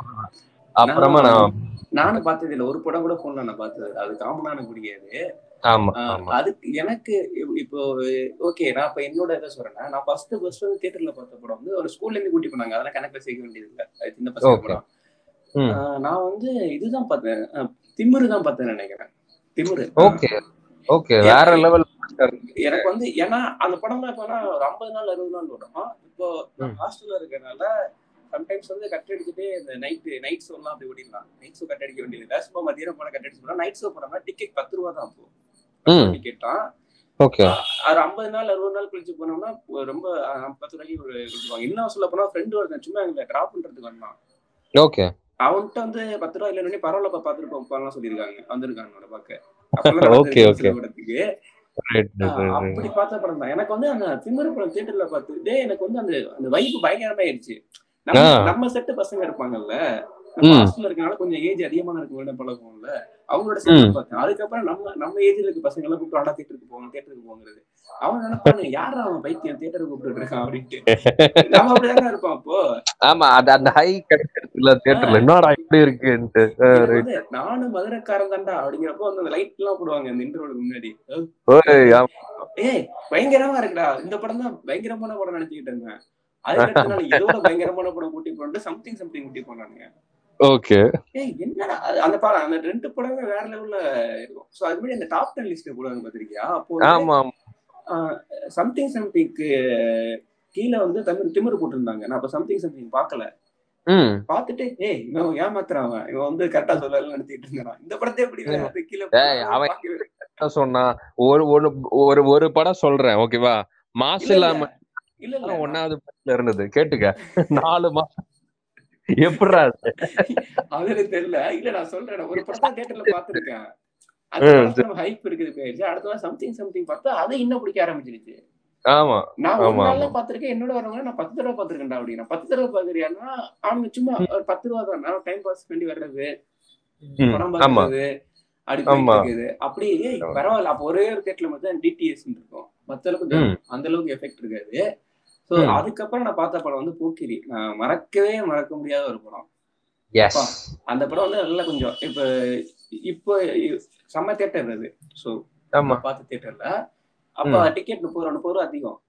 அப்புறமா நான் நானும் பார்த்தது இல்ல ஒரு படம் கூட போன்ல நான் பார்த்தது. அது காமனா எனக்கு பிடிக்காது அதுக்கு எனக்கு இப்~ இப்போ ஓகே நான் இப்ப என்னோட இதை சொல்றேன் நான் ஃபர்ஸ்ட் ஃபர்ஸ்ட் வந்து தியேட்டர்ல பார்த்த படம் வந்து ஒரு ஸ்கூல்ல இருந்து கூட்டி போனாங்க. அதெல்லாம் கணக்குல சேர்க்க வேண்டியது இல்ல. சின்ன பசங்க. படம். நான் வந்து இதுதான் பார்த்தேன். திமிரு தான் பார்த்தேன் நினைக்கிறேன். திமிரு. ஓகே. ஓகே. வேற லெவல் எனக்கு வந்து ஏன்னா அந்த படம் இப்ப ஒரு ஐம்பது நாள் அறுபது நாள் வரும் இப்போ. ஹாஸ்டல்ல இருக்கறனால சம்டைம்ஸ் வந்து கட் அடிச்சுட்டு இந்த நைட் நைட் ஷோ எல்லாம் அப்படி ஓடிடலாம். நைட் ஷோ கட் அடிக்க வேண்டியது சும்மா மதியம் போன கட் அடிச்சு நைட் ஷோ போனோம்னா டிக்கெட் பத்து ரூபா தான் அப்போ தான் ஓகே. அது ஐம்பது நாள் அறுபது நாள் கழிச்சு போனோம்னா ரொம்ப பத்து ரூபாய்க்கு ஒரு கொடுத்துருவாங்க இன்னும் சொல்ல போனா ஃப்ரெண்டு ஒருத்தன் சும்மா எங்களை டிராப் பண்றதுக்கு வந்தான். ஓகே. அவன்கிட்ட வந்து பத்து ரூபா இல்லைன்னு பரவாயில்லப்பா பார்த்துருப்போம் சொல்லியிருக்காங்க. வந்திருக்காங்க அவனோட பார்க்க. Okay, okay. படத்துக்கு ரைட் ஆஹ் அப்படி பார்த்த படம் தான். எனக்கு வந்து அந்த திமிரு படம் தியேட்டர்ல பார்த்துட்டே எனக்கு வந்து அந்த அந்த வைப்பு பயங்கரமாயிருச்சு நம்ம ஆ. நம்ம செட்டு பசங்க இருப்பாங்கல்ல. ஹாஸ்டல்ல இருக்கனால கொஞ்சம் ஏஜ் அதிகமான இருக்க பழகும்ல அவங்களோட செட்டு பார்த்தேன் அதுக்கப்புறம் நம்ம நம்ம ஏஜ்ல இருக்க பசங்க எல்லாம் கூப்பிட்டு ஆடா தியேட்டருக்கு போவாங்க தியேட்டருக்கு போங்கிறது அவன் நினைப்பானு யாரா அவன் பைத்தியம்? தியேட்டருக்கு கூப்பிட்டு இருக்கான் அப்படின்ட்டு. நம்ம அப்படிதானே இருப்போம் அப்போ. ஆமா அது அந்த ஹை கிடைக்கிறதுல தியேட்டர்ல என்னடா இப்படி இருக்குன்ட்டு. நானும் மதுரைக்காரன் தான்டா அப்படிங்கிறப்போ வந்து அந்த லைட் எல்லாம் போடுவாங்க அந்த இன்டர்வலுக்கு முன்னாடி. ஏய் பயங்கரமா இருக்குடா. இந்த படம் தான் பயங்கரமான படம் நினைச்சுக்கிட்டு இருந்தேன். இதோட பயங்கரமான படம் கூட்டி போட்டு சம்திங் சம்திங் கூட்டி போனானுங்க. ஓகே ஏய் என்னடா அந்த படம் அந்த ரெண்டு படமே வேற லெவல்ல இருக்கும். சோ அது மாதிரி அந்த டாப் டென் லிஸ்ட் போடுவாங்க பாத்திருக்கியா? அப்போ ஆமா. சம்திங் சம்திங்க்கு கீழே வந்து தமிழ் திமிரு போட்டிருந்தாங்க. நான் அப்ப சம்திங் சம்திங் பார்க்கல. ம். பார்த்துட்டு ஏய் இவன் ஏமாத்துறான் அவன். இவன் வந்து கரெக்டா சொல்லல நினைச்சிட்டு இருந்தான். இந்த படத்தை எப்படி கீழே? அவன் சொன்னா ஒரு ஒரு ஒரு ஒரு படம் சொல்றேன் ஓகேவா மாசு இல்ல, இல்லாம இல்ல இல்ல. ஒன்னாவது இருந்தது. கேட்டுக்க. நாலு மாசம். எப்படா அது? அது எனக்கு தெரியல. இல்ல நான் சொல்றேன். ஒரு படம் தியேட்டர்ல பாத்துருக்கேன் ஹைப் இருக்குது போயிடுச்சு அடுத்த சம்திங் சம்திங் பார்த்தா அதை இன்னும் பிடிக்க ஆரம்பிச்சிருச்சு. ஆமா நான் ஒரு நாள்ல. பாத்திருக்கேன் என்னோட வரவங்க நான் பத்து தடவை பாத்திருக்கேன்டா அப்படின்னா. பத்து தடவை பாக்குறியான்னா அவங்க சும்மா ஒரு பத்து ரூபா தான். நான் டைம் பாஸ் பண்ணி வர்றது படம் பாக்குறது அப்படி ஆமா. போயிட்டு இருக்குது அப்படி ஏய், பரவாயில்ல. அப்ப ஒரே ஒரு தேட்டர்ல மட்டும் டிடிஎஸ் இருக்கும். மத்த அளவுக்கு. அந்த அளவுக்கு எஃபெக்ட் இருக்காது. சோ ம். அதுக்கப்புறம் நான் பார்த்த படம் வந்து போக்கிரி. நான் மறக்கவே மறக்க முடியாத ஒரு படம். அந்த படம் வந்து நல்லா கொஞ்சம் இப்ப இப்போ செம்ம தேட்டர் அது. ஆமா. பார்த்த தியேட்டர்ல. அப்ப டிக்கெட் முப்பது ரூபா முப்பது ரூபா அதிகம்.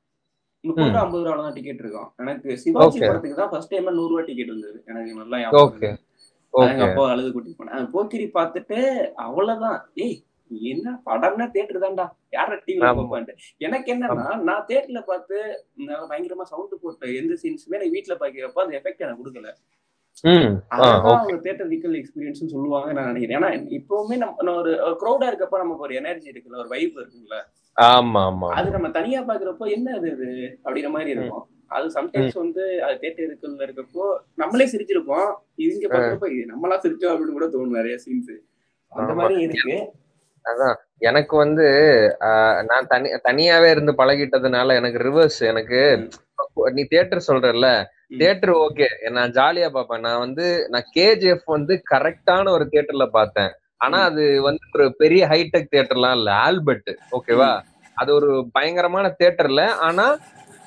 முப்பது ரூபா ஐம்பது ரூபா தான் டிக்கெட் இருக்கும். எனக்கு சிவாஜி. படத்துக்கு தான் ஃபர்ஸ்ட் டைம் நூறு ரூபா டிக்கெட் வந்தது. எனக்கு நல்லா ஞாபகம் அப்பா அழுது கூட்டி போனேன் போக்கிரி பார்த்துட்டு அவ்வளவுதான். ஏய் என்ன படம்னா தேட்டர் தான்டா. யார டிவில ஆமா. பார்ப்பான்ட்டு எனக்கு என்னன்னா நான் தேட்டர்ல பார்த்து பயங்கரமா சவுண்ட் போட்டு எந்த சீன்ஸுமே எனக்கு வீட்டுல பாக்கிறப்ப அந்த எஃபெக்ட் எனக்கு கொடுக்கல. ஒரு தேட்டர் எக்ஸ்பீரியன்ஸ் சொல்லுவாங்க நான் நினைக்கிறேன். ஏன்னா இப்பவுமே நம்ம ஒரு க்ரௌடா இருக்கப்ப நமக்கு ஒரு எனர்ஜி இருக்குல்ல ஒரு வைப் இருக்குல்ல ஆமா ஆமா. அது நம்ம தனியா பாக்குறப்போ என்ன அது இது அப்படிங்கிற மாதிரி இருக்கும். அது சம்டைம்ஸ் வந்து அது தேட்டர் இருக்குல்ல இருக்கப்போ நம்மளே சிரிச்சிருப்போம். இங்க பாக்குறப்போ இது நம்மளா சிரிச்சோம் அப்படின்னு கூட தோணும் நிறைய சீன்ஸ் அந்த. மாதிரி இருக்கு. அதான். எனக்கு வந்து நான் தனி தனியாவே இருந்து பழகிட்டதுனால எனக்கு ரிவர்ஸ் எனக்கு நீ தியேட்டர் சொல்றல. தியேட்டர் ஓகே நான் ஜாலியா பார்ப்பேன். நான் வந்து நான் கேஜிஎஃப் வந்து கரெக்டான ஒரு தியேட்டர்ல பார்த்தேன். ஆனா அது வந்து ஒரு பெரிய ஹைடெக் தியேட்டர்லாம் இல்ல. ஆல்பர்ட் ஓகேவா அது ஒரு பயங்கரமான தியேட்டர்ல ஆனா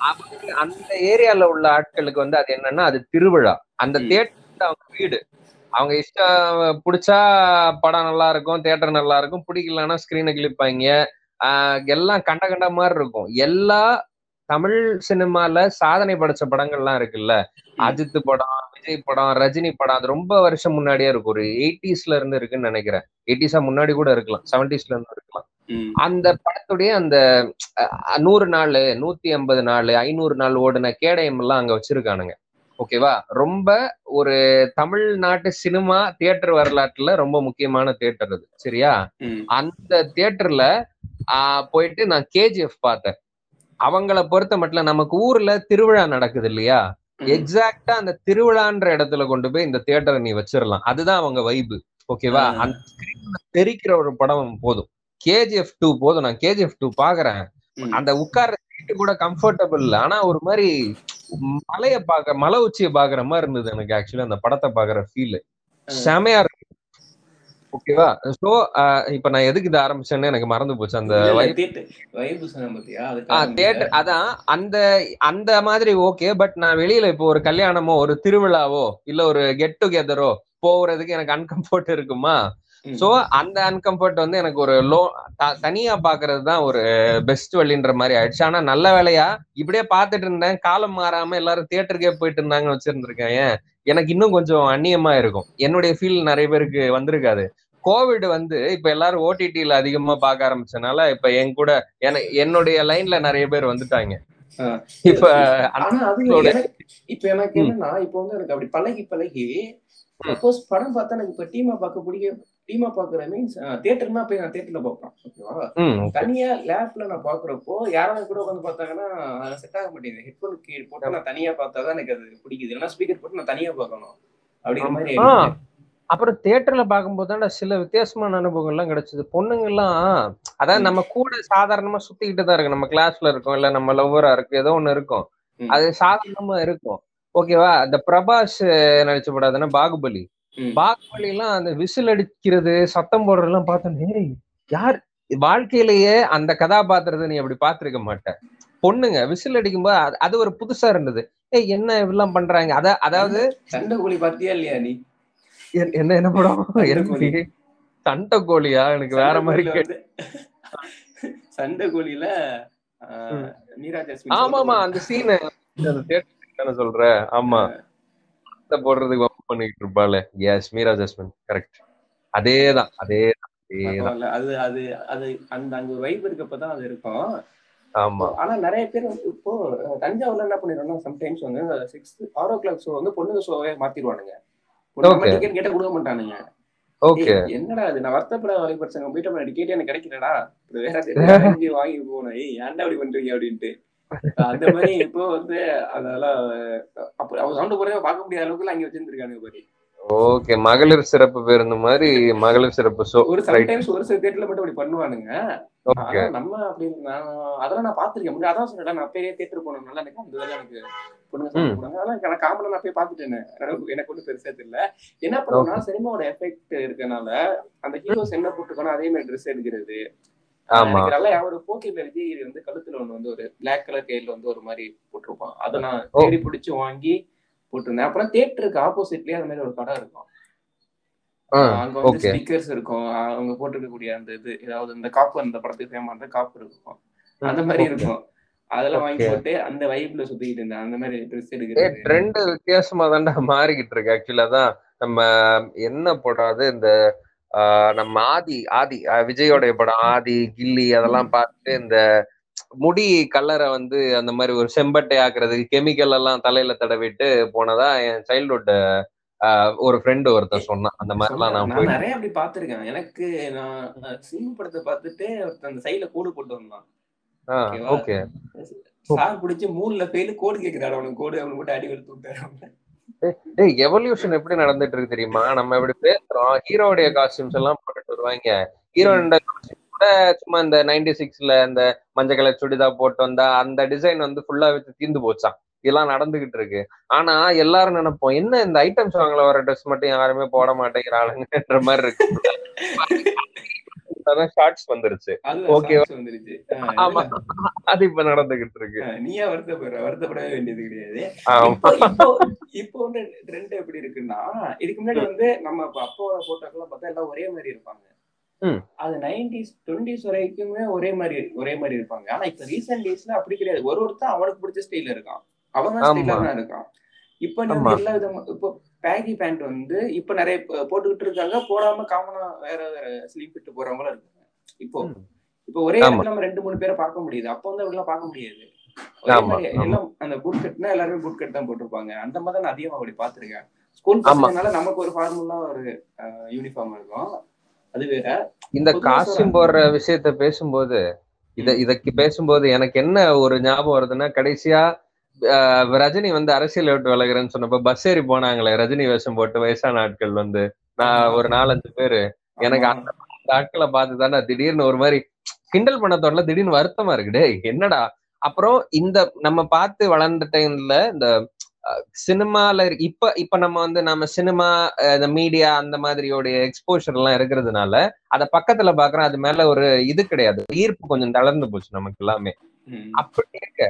அவங்க அந்த ஏரியால உள்ள ஆட்களுக்கு வந்து அது என்னன்னா அது திருவிழா. அந்த. தியேட்டர் அவங்க வீடு. அவங்க இஷ்டம் பிடிச்சா படம் நல்லா இருக்கும் தியேட்டர் நல்லா இருக்கும் பிடிக்கலன்னா ஸ்கிரீனை கிளிப்பாங்க ஆஹ் எல்லாம் கண்ட கண்ட மாதிரி இருக்கும். எல்லா தமிழ் சினிமால சாதனை படைச்ச படங்கள்லாம் இருக்குல்ல? அஜித் படம் விஜய் படம் ரஜினி படம் அது ரொம்ப வருஷம் முன்னாடியே இருக்கும். ஒரு எயிட்டிஸ்ல இருந்து இருக்குன்னு நினைக்கிறேன். எயிட்டிஸா முன்னாடி கூட இருக்கலாம். செவன்டிஸ்ல இருந்து இருக்கலாம். அந்த படத்துடைய அந்த நூறு நாள் நூத்தி ஐம்பது நாள் ஐநூறு நாள் ஓடின கேடயம் எல்லாம் அங்க வச்சிருக்கானுங்க. ஓகேவா? ரொம்ப ஒரு தமிழ்நாட்டு சினிமா தியேட்டர் வரலாற்றுல ரொம்ப முக்கியமான தியேட்டர் அது சரியா. அந்த தியேட்டர்ல போயிட்டு நான் கேஜிஎஃப் பார்த்தேன். அவங்கள பொறுத்த மட்டும் நமக்கு ஊர்ல திருவிழா நடக்குது இல்லையா. எக்ஸாக்டா அந்த திருவிழான்ற இடத்துல கொண்டு போய் இந்த தியேட்டரை நீ வச்சிடலாம் அதுதான் அவங்க வைபு ஓகேவா. அந்த தெரிக்கிற ஒரு படம் போதும். கேஜிஎஃப் டூ போதும். நான் கேஜிஎஃப் டூ பாக்குறேன். அந்த உட்கார்ற சீட்டு கூட கம்ஃபர்டபுள் ஆனா ஒரு மாதிரி மலைய பாக்க மலை உச்சியை பாக்குற மாதிரி இருந்தது எனக்கு ஆக்சுவலி அந்த படத்தை பாக்குற ஃபீல் செமையா இருக்கு. ஓகேவா சோ இப்ப நான் எதுக்கு இது ஆரம்பிச்சேன்னு எனக்கு மறந்து போச்சு. அந்த தியேட்டர் அதான் அந்த அந்த மாதிரி ஓகே பட் நான் வெளியில இப்போ ஒரு கல்யாணமோ ஒரு திருவிழாவோ இல்ல ஒரு கெட் டுகெதரோ போறதுக்கு எனக்கு அன்கம்ஃபர்ட் இருக்குமா. சோ அந்த அன்கம்ஃபர்ட் வந்து எனக்கு ஒரு லோ தனியா பாக்குறது தான் ஒரு பெஸ்ட் வழின்ற மாதிரி ஆயிடுச்சு. ஆனா நல்ல வேலையா? இப்படியே பாத்துட்டு இருந்தேன். காலம் மாறாம எல்லாரும் தியேட்டருக்கே போயிட்டு இருந்தாங்கன்னு வச்சிருந்திருக்கேன். எனக்கு இன்னும் கொஞ்சம் அந்நியமா இருக்கும். என்னுடைய ஃபீல் நிறைய பேருக்கு வந்திருக்காது. கோவிட் வந்து இப்ப எல்லாரும் ஓடிடில அதிகமா பார்க்க ஆரம்பிச்சனால இப்ப என் கூட என- என்னுடைய லைன்ல நிறைய பேர் வந்துட்டாங்க. இப்ப இப்ப எனக்கு. என்னன்னா இப்ப வந்து எனக்கு அப்படி பழகி பழகி. சப்போஸ் படம் பார்த்தா எனக்கு இப்ப டீமா பார்க்க பிடிக்க டீமா பாக்குற மீன்ஸ் தியேட்டர்னா போய் நான் தியேட்டர்ல பார்ப்பேன் ஓகேவா. தனியா லேப்ல நான் பாக்குறப்போ யாராவது கூட உட்காந்து பார்த்தாங்கன்னா செட் ஆக மாட்டேங்குது. ஹெட்போன் கீழ் போட்டு நான் தனியா பார்த்தாதான் எனக்கு அது பிடிக்குது. இல்லைன்னா ஸ்பீக்கர் போட்டு நான் தனியா பார்க்கணும். அப்படிங்கிற மாதிரி. அப்புறம் தியேட்டர்ல பார்க்கும்போது தான் சில வித்தியாசமான அனுபவங்கள் எல்லாம் கிடைச்சது. பொண்ணுங்க எல்லாம் அதாவது. நம்ம கூட சாதாரணமா சுத்திக்கிட்டு தான் இருக்கு நம்ம கிளாஸ்ல இருக்கோம் இல்ல நம்ம லவ்வரா இருக்கு ஏதோ ஒண்ணு இருக்கும். அது சாதாரணமா இருக்கும். ஓகேவா இந்த பிரபாஸ் நடிச்ச படாதுன்னா பாகுபலி. பாகுபலி எல்லாம் அந்த விசில் அடிக்கிறது சத்தம் போடுறதெல்லாம் பார்த்தோம் ஏய் யார்? வாழ்க்கையிலேயே அந்த கதாபாத்திரத்தை நீ அப்படி பார்த்திருக்க மாட்ட. பொண்ணுங்க விசில் அடிக்கும்போது அது- ஒரு புதுசா இருந்தது. ஏய் என்ன இப்படிலாம் பண்றாங்க? அத அதாவது சண்டை கோழி பார்த்தியா இல்லையா நீ? என்- என்ன என்ன படம். எனக்கு சண்டை கோழியா? எனக்கு வேற மாதிரி கேட்டு. சண்டை கோழியில ஆமா ஆமா அந்த சீன் சொல்ற? ஆமா. போடுறதுக்கு பண்ணிட்டு இருப்பாளே. எஸ் மீரா ஜஸ்மின் கரெக்ட் அதேதான் அதேதான் அதேதான். பரவாயில்ல. அது அது அது அந்த அங்க ஒரு வைப் இருக்கப்பதான் அது இருக்கும். ஆமா. ஆனா நிறைய பேர் இப்போ தஞ்சாவூர்ல என்ன பண்ணிடுவாங்கன்னா சம்டைம்ஸ் வந்து சிக்ஸ் ஆரோ கிளாக் ஷோ வந்து பொண்ணுங்க ஷோவே மாத்திடுவானுங்க. டிக்கெட் கேட்ட கொடுக்க மாட்டானுங்க. ஓகே என்னடா அது நான் வருத்தப்பட வரை படிச்சாங்க போயிட்டு டிக்கெட் எனக்கு கிடைக்கலடா. இது வேற வாங்கி போனேன் ஏன்டா அப்படி பண்றீங்க அப்படின்ட்டு. அந்த மாதிரி இப்போ வந்து அதெல்லாம் அப்ப அவங்க சவுண்ட் போறதே பார்க்க முடியாத அளவுக்கு அங்க வச்சிருந்திருக்காங்க பாரு. ஓகே மகளிர் சிறப்பு பேருந்து மாதிரி மகளிர் சிறப்பு ஷோ. ஒரு சம்டைம்ஸ் ஒரு சில தேட்டர்ல மட்டும் அப்படி பண்ணுவானுங்க. நம்ம அப்படி நான் அதெல்லாம் நான் பாத்திருக்கேன் அதான் சொன்னேன் நான் அப்பயே தேட்டர் போனதுனால எனக்கு அந்த இதெல்லாம் எனக்கு பொண்ணுங்க அதெல்லாம் எனக்கு நான் காமனா நான் போய் பாத்துட்டேன் எனக்கு ஒன்றும் பெருசா தெரியல. என்ன பண்ணுவோம்னா சினிமாவோட எஃபெக்ட் இருக்கனால அந்த ஹீரோஸ் என்ன போட்டுக்கணும் அதே மாதிரி ட்ரெஸ் எடுக்கிறது. நல்லா ஒரு போக்கில விஜய் வந்து கழுத்துல ஒண்ணு வந்து ஒரு பிளாக் கலர் கையில வந்து ஒரு மாதிரி போட்டிருப்பான். அதை நான். தேடி பிடிச்சு வாங்கி போட்டிருந்தேன். அப்புறம் தேட்டருக்கு ஆப்போசிட்லயே அந்த மாதிரி ஒரு கடை இருக்கும். அங்க வந்து ஓகே ஸ்டிக்கர்ஸ் இருக்கும். அவங்க போட்டிருக்கக்கூடிய அந்த இது ஏதாவது இந்த காப்பு அந்த படத்துக்கு ஃபேமஸ் காப்பு இருக்கும். அந்த மாதிரி இருக்கும். அதெல்லாம் வாங்கி போட்டு அந்த வைப்ல சுத்திக்கிட்டு இருந்தேன். அந்த மாதிரி ட்ரெஸ் எடுக்கிறது ட்ரெண்ட் வித்தியாசமா தான்டா மாறிக்கிட்டு இருக்கு. ஆக்சுவலா தான் நம்ம என்ன போடாது இந்த நம்ம ஆதி ஆதி விஜயோடைய படம் ஆதி கில்லி அதெல்லாம் பார்த்து இந்த முடி கலரை வந்து அந்த மாதிரி ஒரு செம்பட்டை ஆக்குறதுக்கு கெமிக்கல் எல்லாம் தலையில தடவிட்டு போனதா என் சைல்ட்ஹுட் ஒரு ஃப்ரெண்டு ஒருத்தன் சொன்னான். அந்த மாதிரிலாம். நான் போய் நிறைய அப்படி பார்த்திருக்கேன். எனக்கு நான் சினிமா படத்தை பார்த்துட்டு ஒருத்தன் அந்த சைடுல கோடு போட்டு வந்தான்? ஓகே. சார் பிடிச்சி மூணுல ஃபெயிலு கோடு கேக்குறாரு அவனுக்கு. கோடு அவனுக்கு போட்டு அடி கொடுத்து விட்டாரு எவல்யூஷன் எப்படி நடந்துட்டு இருக்கு தெரியுமா? நம்ம இப்படி பேசுறோம். ஹீரோடைய காஸ்டியூம்ஸ் எல்லாம் போட்டுட்டு வருவாங்க. ஹீரோட கூட சும்மா இந்த நைன்டி சிக்ஸ்ல இந்த மஞ்சள் கலர் சுடிதா போட்டு வந்தா அந்த டிசைன் வந்து ஃபுல்லா வச்சு தீந்து போச்சான் இதெல்லாம் நடந்துகிட்டு இருக்கு. ஆனா எல்லாரும் நினைப்போம் என்ன இந்த ஐட்டம் சாங்ல வர ட்ரெஸ் மட்டும் யாருமே போட மாட்டேங்கிறாளுங்கன்ற மாதிரி இருக்கு. ஷார்ட்ஸ் வந்துருச்சு. songs வந்துருச்சு. ஆமா அது இப்ப நடந்துகிட்டு இருக்கு. நீயா வருத்தப்படுற வருத்தப்படவே வேண்டியது கிடையாது. இப்போ வந்து ட்ரெண்ட் எப்படி இருக்குன்னா இதுக்கு முன்னாடி வந்து நம்ம இப்ப அப்பாவோட போட்டோக்கெல்லாம் பார்த்தா எல்லாம் ஒரே மாதிரி இருப்பாங்க. அது நைன்டிஸ் டுவெண்ட்டிஸ் வரைக்குமே ஒரே மாதிரி ஒரே மாதிரி இருப்பாங்க. ஆனா இப்ப ரீசெண்ட் டேஸ்ல அப்படி கிடையாது. ஒரு ஒருத்தன் அவனுக்கு பிடிச்ச ஸ்டைல இருக்கான். அவன். ஸ்டைல தான் இருக்கான். இப்ப நீ ஆமா. வந்து எல்லா விதமா இப்போ பேகி பேண்ட் வந்து இப்ப நிறைய போட்டுக்கிட்டு இருக்காங்க. போடாம காமனா வேற வேற ஸ்லீப் இட்டு போறவங்களும் இருக்காங்க. இப்போ. இப்போ ஒரே நம்ம ரெண்டு மூணு பேரை பார்க்க முடியுது. அப்ப வந்து அப்படிலாம் பார்க்க முடியாது. எல்லாம் அந்த பூட் கட்னா எல்லாருமே பூட் கட் தான் போட்டிருப்பாங்க. அந்த மாதிரி தான் நான் அதிகமா அப்படி பாத்திருக்கேன் ஸ்கூல். பசங்கனால நமக்கு ஒரு ஃபார்முலா ஒரு யூனிஃபார்ம் இருக்கும். அது வேற. இந்த காஸ்டியூம். போடுற விஷயத்த பேசும்போது இத இதற்கு பேசும்போது எனக்கு என்ன ஒரு ஞாபகம் வருதுன்னா கடைசியா ரஜினி வந்து அரசியல் விட்டு விலகுறேன்னு சொன்னப்ப பஸ் ஏறி போனாங்களே ரஜினி வேஷம் போட்டு வயசான ஆட்கள் வந்து. நான் ஒரு நாலஞ்சு பேரு. எனக்கு. அந்த ஆட்களை பார்த்து தானே திடீர்னு ஒரு மாதிரி கிண்டல் பண்ண தோணல திடீர்னு வருத்தமா இருக்கு. டேய் என்னடா? அப்புறம் இந்த நம்ம பார்த்து வளர்ந்த டைம்ல இந்த சினிமால இப்ப இப்ப நம்ம வந்து நம்ம சினிமா இந்த மீடியா அந்த மாதிரியோடைய எக்ஸ்போஷர் எல்லாம் இருக்கிறதுனால அத பக்கத்துல பாக்குறோம் அது மேல ஒரு இது கிடையாது. ஈர்ப்பு கொஞ்சம் தளர்ந்து போச்சு நமக்கு எல்லாமே. அப்படி இருக்க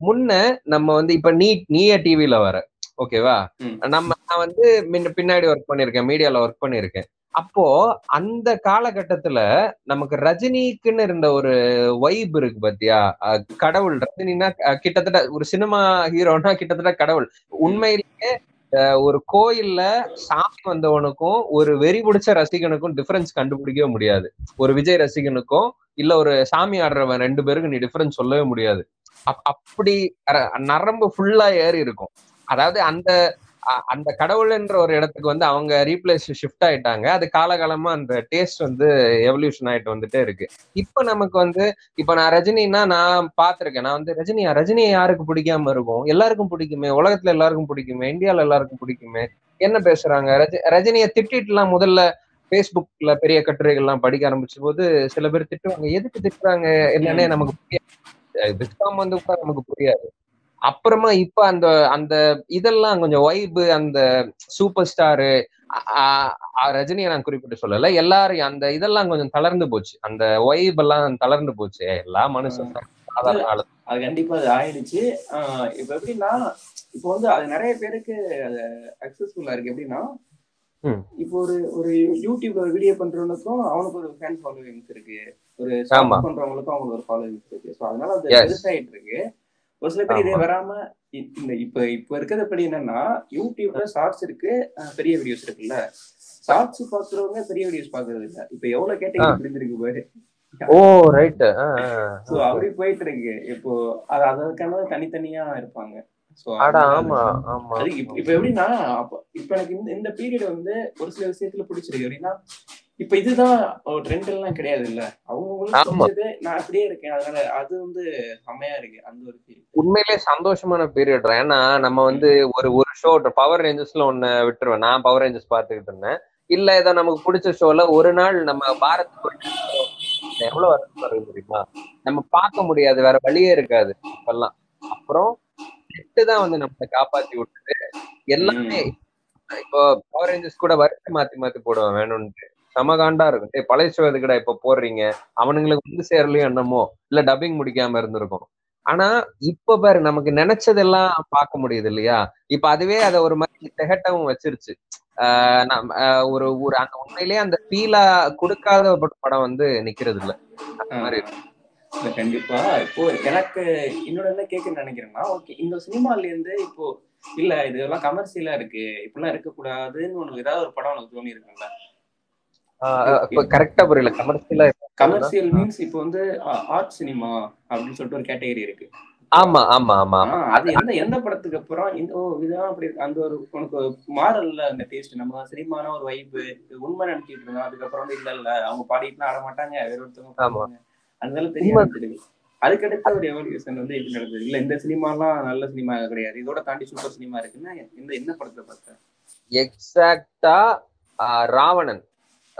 முன்ன நம்ம வந்து இப்ப நீ நீயே டிவில வர ஓகேவா. நம்ம நான் வந்து பின்னாடி ஒர்க் பண்ணிருக்கேன் மீடியால ஒர்க் பண்ணிருக்கேன். அப்போ அந்த காலகட்டத்துல நமக்கு ரஜினிக்குன்னு இருந்த ஒரு வைப் இருக்கு பாத்தியா? கடவுள். ரஜினினா கிட்டத்தட்ட ஒரு சினிமா ஹீரோனா கிட்டத்தட்ட கடவுள். உண்மையிலேயே ஒரு கோயில்ல சாமி வந்தவனுக்கும் ஒரு வெறி பிடிச்ச ரசிகனுக்கும் டிஃபரன்ஸ் கண்டுபிடிக்கவே முடியாது. ஒரு விஜய் ரசிகனுக்கும் இல்ல ஒரு சாமி ஆடுறவன் ரெண்டு பேருக்கு நீ டிஃபரன்ஸ் சொல்லவே முடியாது. அப்படி நரம்பு ஃபுல்லா ஏறி இருக்கும் அதாவது அந்த அந்த அந்த கடவுள்ன்ற ஒரு இடத்துக்கு வந்து அவங்க ரீப்ளேஸ் ஷிஃப்ட் ஆயிட்டாங்க. அது காலகாலமா அந்த டேஸ்ட் வந்து எவல்யூஷன் ஆயிட்டு வந்துட்டே இருக்கு. இப்ப நமக்கு வந்து இப்ப நான் ரஜினின்னா நான் பாத்திருக்கேன் நான் வந்து ரஜினியா ரஜினியை யாருக்கு பிடிக்காம இருக்கும்? எல்லாருக்கும் பிடிக்குமே? உலகத்துல எல்லாருக்கும் பிடிக்குமே? இந்தியால எல்லாருக்கும் பிடிக்குமே? என்ன பேசுறாங்க? ரஜி ரஜினியை திட்டிட்டு எல்லாம் முதல்ல பேஸ்புக்ல பெரிய கட்டுரைகள் எல்லாம் படிக்க ஆரம்பிச்ச போது சில பேர் திட்டுவாங்க. எதுக்கு திட்டுறாங்க? என்னன்னே நமக்கு திட்டாம வந்து கூட நமக்கு புரியாது. அப்புறமா இப்ப அந்த அந்த இதெல்லாம் கொஞ்சம் வைபு அந்த சூப்பர் ஸ்டாரு ரஜினியை நான் குறிப்பிட்டு சொல்லல. எல்லாரும் அந்த இதெல்லாம் கொஞ்சம் தளர்ந்து போச்சு. அந்த வைப் எல்லாம் தளர்ந்து போச்சு. எல்லா மனுஷன் சாதாரண. அது கண்டிப்பா அது ஆயிடுச்சு. இப்ப எப்படின்னா இப்போ வந்து அது நிறைய பேருக்கு அது அக்சஸ்ஃபுல்லா இருக்கு. எப்படின்னா. இப்போ ஒரு ஒரு யூடியூப்ல ஒரு வீடியோ பண்றவனுக்கும் அவனுக்கு ஒரு ஃபேன் ஃபாலோவிங்ஸ் இருக்கு. ஒரு. ஷார்ட் பண்றவங்களுக்கும் அவங்களுக்கு ஒரு ஃபாலோவிங்ஸ் இருக்கு. ஸோ அதனால அது. பெருசாயிட்டு இருக்கு. ஒரு சில பேர் இதே. வராம இந்த இப்ப இப்ப இருக்கிறது எப்படி என்னன்னா யூடியூப்ல ஷார்ட்ஸ் இருக்கு பெரிய வீடியோஸ் இருக்குல்ல. ஷார்ட்ஸ் பாக்குறவங்க பெரிய வீடியோஸ் பாக்குறது இல்ல. இப்ப எவ்வளவு கேட்டீங்க புரிஞ்சிருக்கு பாரு. ஓ ரைட் சோ அப்படி போயிட்டு இருக்கு. இப்போ அது அதற்கான தனித்தனியா இருப்பாங்க. இப்ப எப்படின்னா இப்ப எனக்கு இந்த இந்த பீரியட் வந்து ஒரு சில விஷயத்துல பிடிச்சிருக்கு. எப்படின்னா இப்ப இதுதான் ட்ரெண்ட் எல்லாம் கிடையாது இல்ல அவங்களுக்கு நான் அப்படியே இருக்கேன். அதனால அது வந்து செம்மையா இருக்கு. அந்த ஒரு உண்மையிலே சந்தோஷமான பீரியட் ஏன்னா நம்ம வந்து ஒரு ஒரு ஷோ பவர் ரேஞ்சஸ்ல ஒண்ணு விட்டுருவேன். நான் பவர் ரேஞ்சஸ் பார்த்துக்கிட்டு இருந்தேன். இல்ல ஏதோ நமக்கு பிடிச்ச ஷோல ஒரு நாள் நம்ம பாரத் எவ்வளவு வருஷம் இருக்கு தெரியுமா? நம்ம பார்க்க முடியாது. வேற வழியே இருக்காது இப்பெல்லாம். அப்புறம் நெட்டு தான் வந்து நம்மளை காப்பாத்தி விட்டுது. எல்லாமே இப்போ பவர் ரேஞ்சஸ் கூட வருஷம் மாத்தி மாத்தி போடுவேன் வேணும்னு சமகாண்டா இருக்கும். டேய் பழைய ஷோ எதுக்குடா இப்ப போடுறீங்க? அவனுங்களுக்கு வந்து சேரலையும் என்னமோ? இல்ல டப்பிங் முடிக்காம இருந்திருக்கும். ஆனா இப்ப பாரு நமக்கு நினைச்சதெல்லாம் பார்க்க முடியுது இல்லையா? இப்ப அதுவே அதை ஒரு மாதிரி திகட்டவும் வச்சிருச்சு. ஆஹ் ஒரு ஒரு அந்த உண்மையிலேயே அந்த ஃபீலா கொடுக்காத படம் வந்து நிக்கிறது இல்ல. அந்த மாதிரி கண்டிப்பா. இப்போ எனக்கு இன்னொரு என்ன கேட்க நினைக்கிறேன்னா ஓகே இந்த சினிமால இருந்து இப்போ இல்ல இதெல்லாம் கமர்ஷியலா இருக்கு. இப்படிலாம் இருக்கக்கூடாதுன்னு உனக்கு ஏதாவது ஒரு படம் உனக்கு தோணி இருக்குல்ல கரெக்டா புரியல. கமர்ஷியலா கமர்ஷியல் மீன்ஸ் இப்போ வந்து ஆர்ட் சினிமா அப்படின்னு சொல்லிட்டு ஒரு கேட்டகரி இருக்கு. ஆமா ஆமா ஆமா அது எந்த எந்த படத்துக்கு அப்புறம் இந்த ஓ இதுதான் அப்படி. அந்த ஒரு உனக்கு ஒரு மாறல்ல அந்த டேஸ்ட் நம்ம சினிமான ஒரு வைப்பு உண்மை நினைச்சிட்டு இருந்தோம். அதுக்கப்புறம் வந்து இல்ல இல்ல. அவங்க பாடிட்டுலாம் ஆட மாட்டாங்க. வேற ஒருத்தவங்க ஆமா. அதனால தெரிய உண்மை. ஆரம்பிச்சிருக்கு அதுக்கடுத்த ஒரு எவல்யூஷன் வந்து எப்படி நடந்தது? இல்ல இந்த சினிமாலாம் நல்ல சினிமா கிடையாது. இதோட தாண்டி சூப்பர் சினிமா இருக்குன்னா இந்த என்ன படத்தை பார்த்தேன் எக்ஸாக்டா ராவணன்.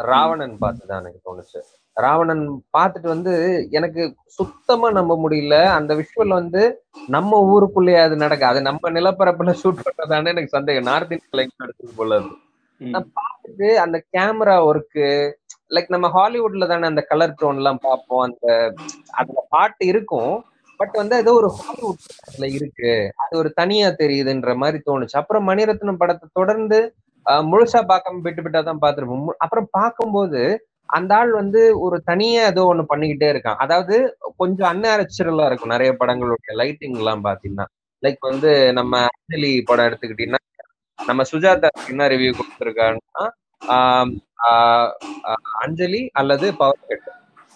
ராவணன் பார்த்துதான் எனக்கு தோணுச்சு. ராவணன் பார்த்துட்டு வந்து எனக்கு சுத்தமா நம்ப முடியல. அந்த விஷுவல் வந்து நம்ம ஊருக்குள்ளேயே அது நடக்க. அது நம்ம நிலப்பரப்புல ஷூட் பண்றதானே எனக்கு சந்தேகம். நார்த் இந்தியா எடுத்தது போல. நான் பார்த்துட்டு அந்த கேமரா ஒர்க்கு லைக் நம்ம ஹாலிவுட்ல தானே அந்த கலர் டோன் எல்லாம் பார்ப்போம். அந்த அதுல பாட்டு இருக்கும். பட் வந்து ஏதோ ஒரு ஹாலிவுட் அதுல இருக்கு. அது ஒரு தனியா தெரியுதுன்ற மாதிரி தோணுச்சு. அப்புறம் மணிரத்னம் படத்தை தொடர்ந்து முழுசா பார்க்காம விட்டு விட்டா தான் பார்த்திருப்போம். அப்புறம் பார்க்கும்போது அந்த ஆள் வந்து ஒரு தனியா ஏதோ ஒண்ணு பண்ணிக்கிட்டே இருக்கான். அதாவது கொஞ்சம் அன்நேச்சுரலா இருக்கும். நிறைய படங்களுடைய லைட்டிங் எல்லாம் பாத்தீங்கன்னா லைக் வந்து நம்ம அஞ்சலி படம் எடுத்துக்கிட்டீங்கன்னா நம்ம சுஜாதா என்ன ரிவ்யூ கொடுத்துருக்காங்கன்னா அஞ்சலி அல்லது பவர் கட்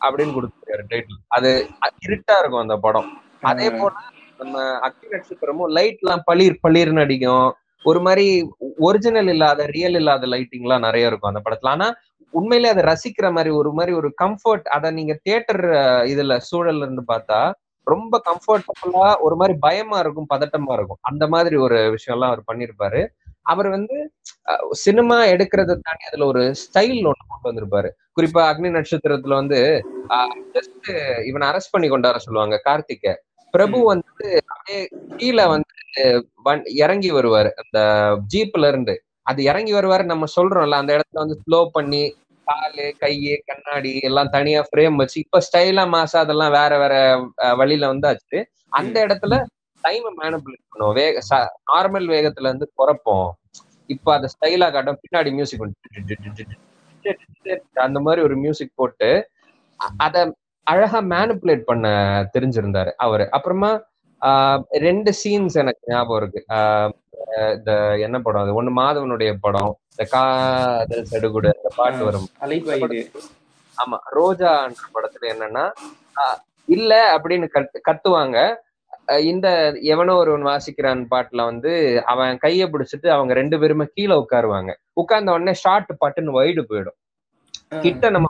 அப்படின்னு கொடுத்துருக்காரு டைட்டில் அது இருட்டா இருக்கும் அந்த படம். அதே போல நம்ம அக்னி நட்சத்திரமும் லைட் எல்லாம் பளிர் பளிர்னு அடிக்கும். ஒரு மாதிரி ஒரிஜினல் இல்லாத ரியல் இல்லாத லைட்டிங் எல்லாம் நிறைய இருக்கும் அந்த படத்துல. ஆனா உண்மையிலே அதை ரசிக்கிற மாதிரி ஒரு மாதிரி ஒரு கம்ஃபர்ட் அதை நீங்க தியேட்டர் இதுல சூழல்ல இருந்து பார்த்தா ரொம்ப கம்ஃபர்டபுளா ஒரு மாதிரி பயமா இருக்கும் பதட்டமா இருக்கும். அந்த மாதிரி ஒரு விஷயம் எல்லாம் அவர் பண்ணிருப்பாரு அவர் வந்து சினிமா எடுக்கிறத தாண்டி அதுல ஒரு ஸ்டைல் ஒண்ணு கொண்டு வந்திருப்பாரு. குறிப்பா அக்னி நட்சத்திரத்துல வந்து ஜஸ்ட் இவனை அரெஸ்ட் பண்ணி கொண்டு வர சொல்லுவாங்க கார்த்திகை பிரபு வந்து அப்படியே கீழே வந்து இறங்கி வருவாரு அந்த ஜீப்ல இருந்து அது இறங்கி வருவாரு நம்ம சொல்றோம்ல அந்த இடத்துல வந்து ஸ்லோ பண்ணி காலு கையு கண்ணாடி எல்லாம் தனியா ஃப்ரேம் வச்சு இப்ப ஸ்டைலா மாசா அதெல்லாம் வேற வேற வழியில வந்தாச்சு அந்த இடத்துல டைமை மேனிபுலேட் பண்ணுவோம் வேக நார்மல் வேகத்துல இருந்து குறைப்போம் இப்ப அதை ஸ்டைலா காட்டும் பின்னாடி மியூசிக் அந்த மாதிரி ஒரு மியூசிக் போட்டு அத அழகா மேனிபுலேட் பண்ண தெரிஞ்சிருந்தாரு அவரு. அப்புறமா ரெண்டு சீன்ஸ் எனக்கு ஞாபகம் இருக்கு. இந்த என்ன படம் அது? ஒண்ணு மாதவனுடைய படம். இந்த காதல் சடுகுடு அந்த பாட்டு வரும். ஆமா ரோஜான்ற படத்துல என்னன்னா இல்ல அப்படின்னு கத்து கத்துவாங்க. இந்த எவனோ ஒருவன் வாசிக்கிறான் பாட்டுல வந்து அவன் கைய பிடிச்சிட்டு அவங்க ரெண்டு பேருமே கீழே உட்காருவாங்க. உட்கார்ந்த உடனே ஷார்ட் பட்டுன்னு வைடு போயிடும். கிட்ட நம்ம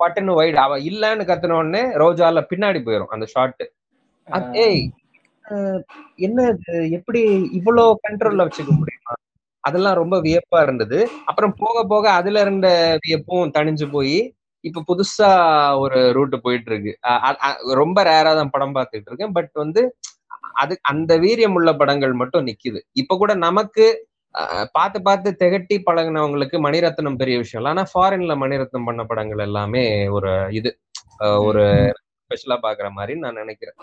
பட்டுன்னு வைடு அவன் இல்லன்னு கத்துன உடனே ரோஜால பின்னாடி போயிடும் அந்த ஷார்ட் ஏய் என்ன எப்படி இவ்வளோ கண்ட்ரோல்ல வச்சுக்க முடியுமா? அதெல்லாம் ரொம்ப வியப்பா இருந்தது. அப்புறம் போக போக அதுல இருந்த வியப்பும் தணிஞ்சு போய் இப்ப புதுசா ஒரு ரூட் போயிட்டு இருக்கு. ரொம்ப ரேரா தான் படம் பார்த்துட்டு இருக்கேன். பட் வந்து அது அந்த வீரியம் உள்ள படங்கள் மட்டும் நிக்குது. இப்ப கூட நமக்கு பார்த்து பார்த்து திகட்டி பழகினவங்களுக்கு மணிரத்னம் பெரிய விஷயம் இல்லை. ஆனா ஃபாரின்ல மணிரத்னம் பண்ண படங்கள் எல்லாமே ஒரு இது. ஒரு ஸ்பெஷலா பாக்குற மாதிரி நான் நினைக்கிறேன்.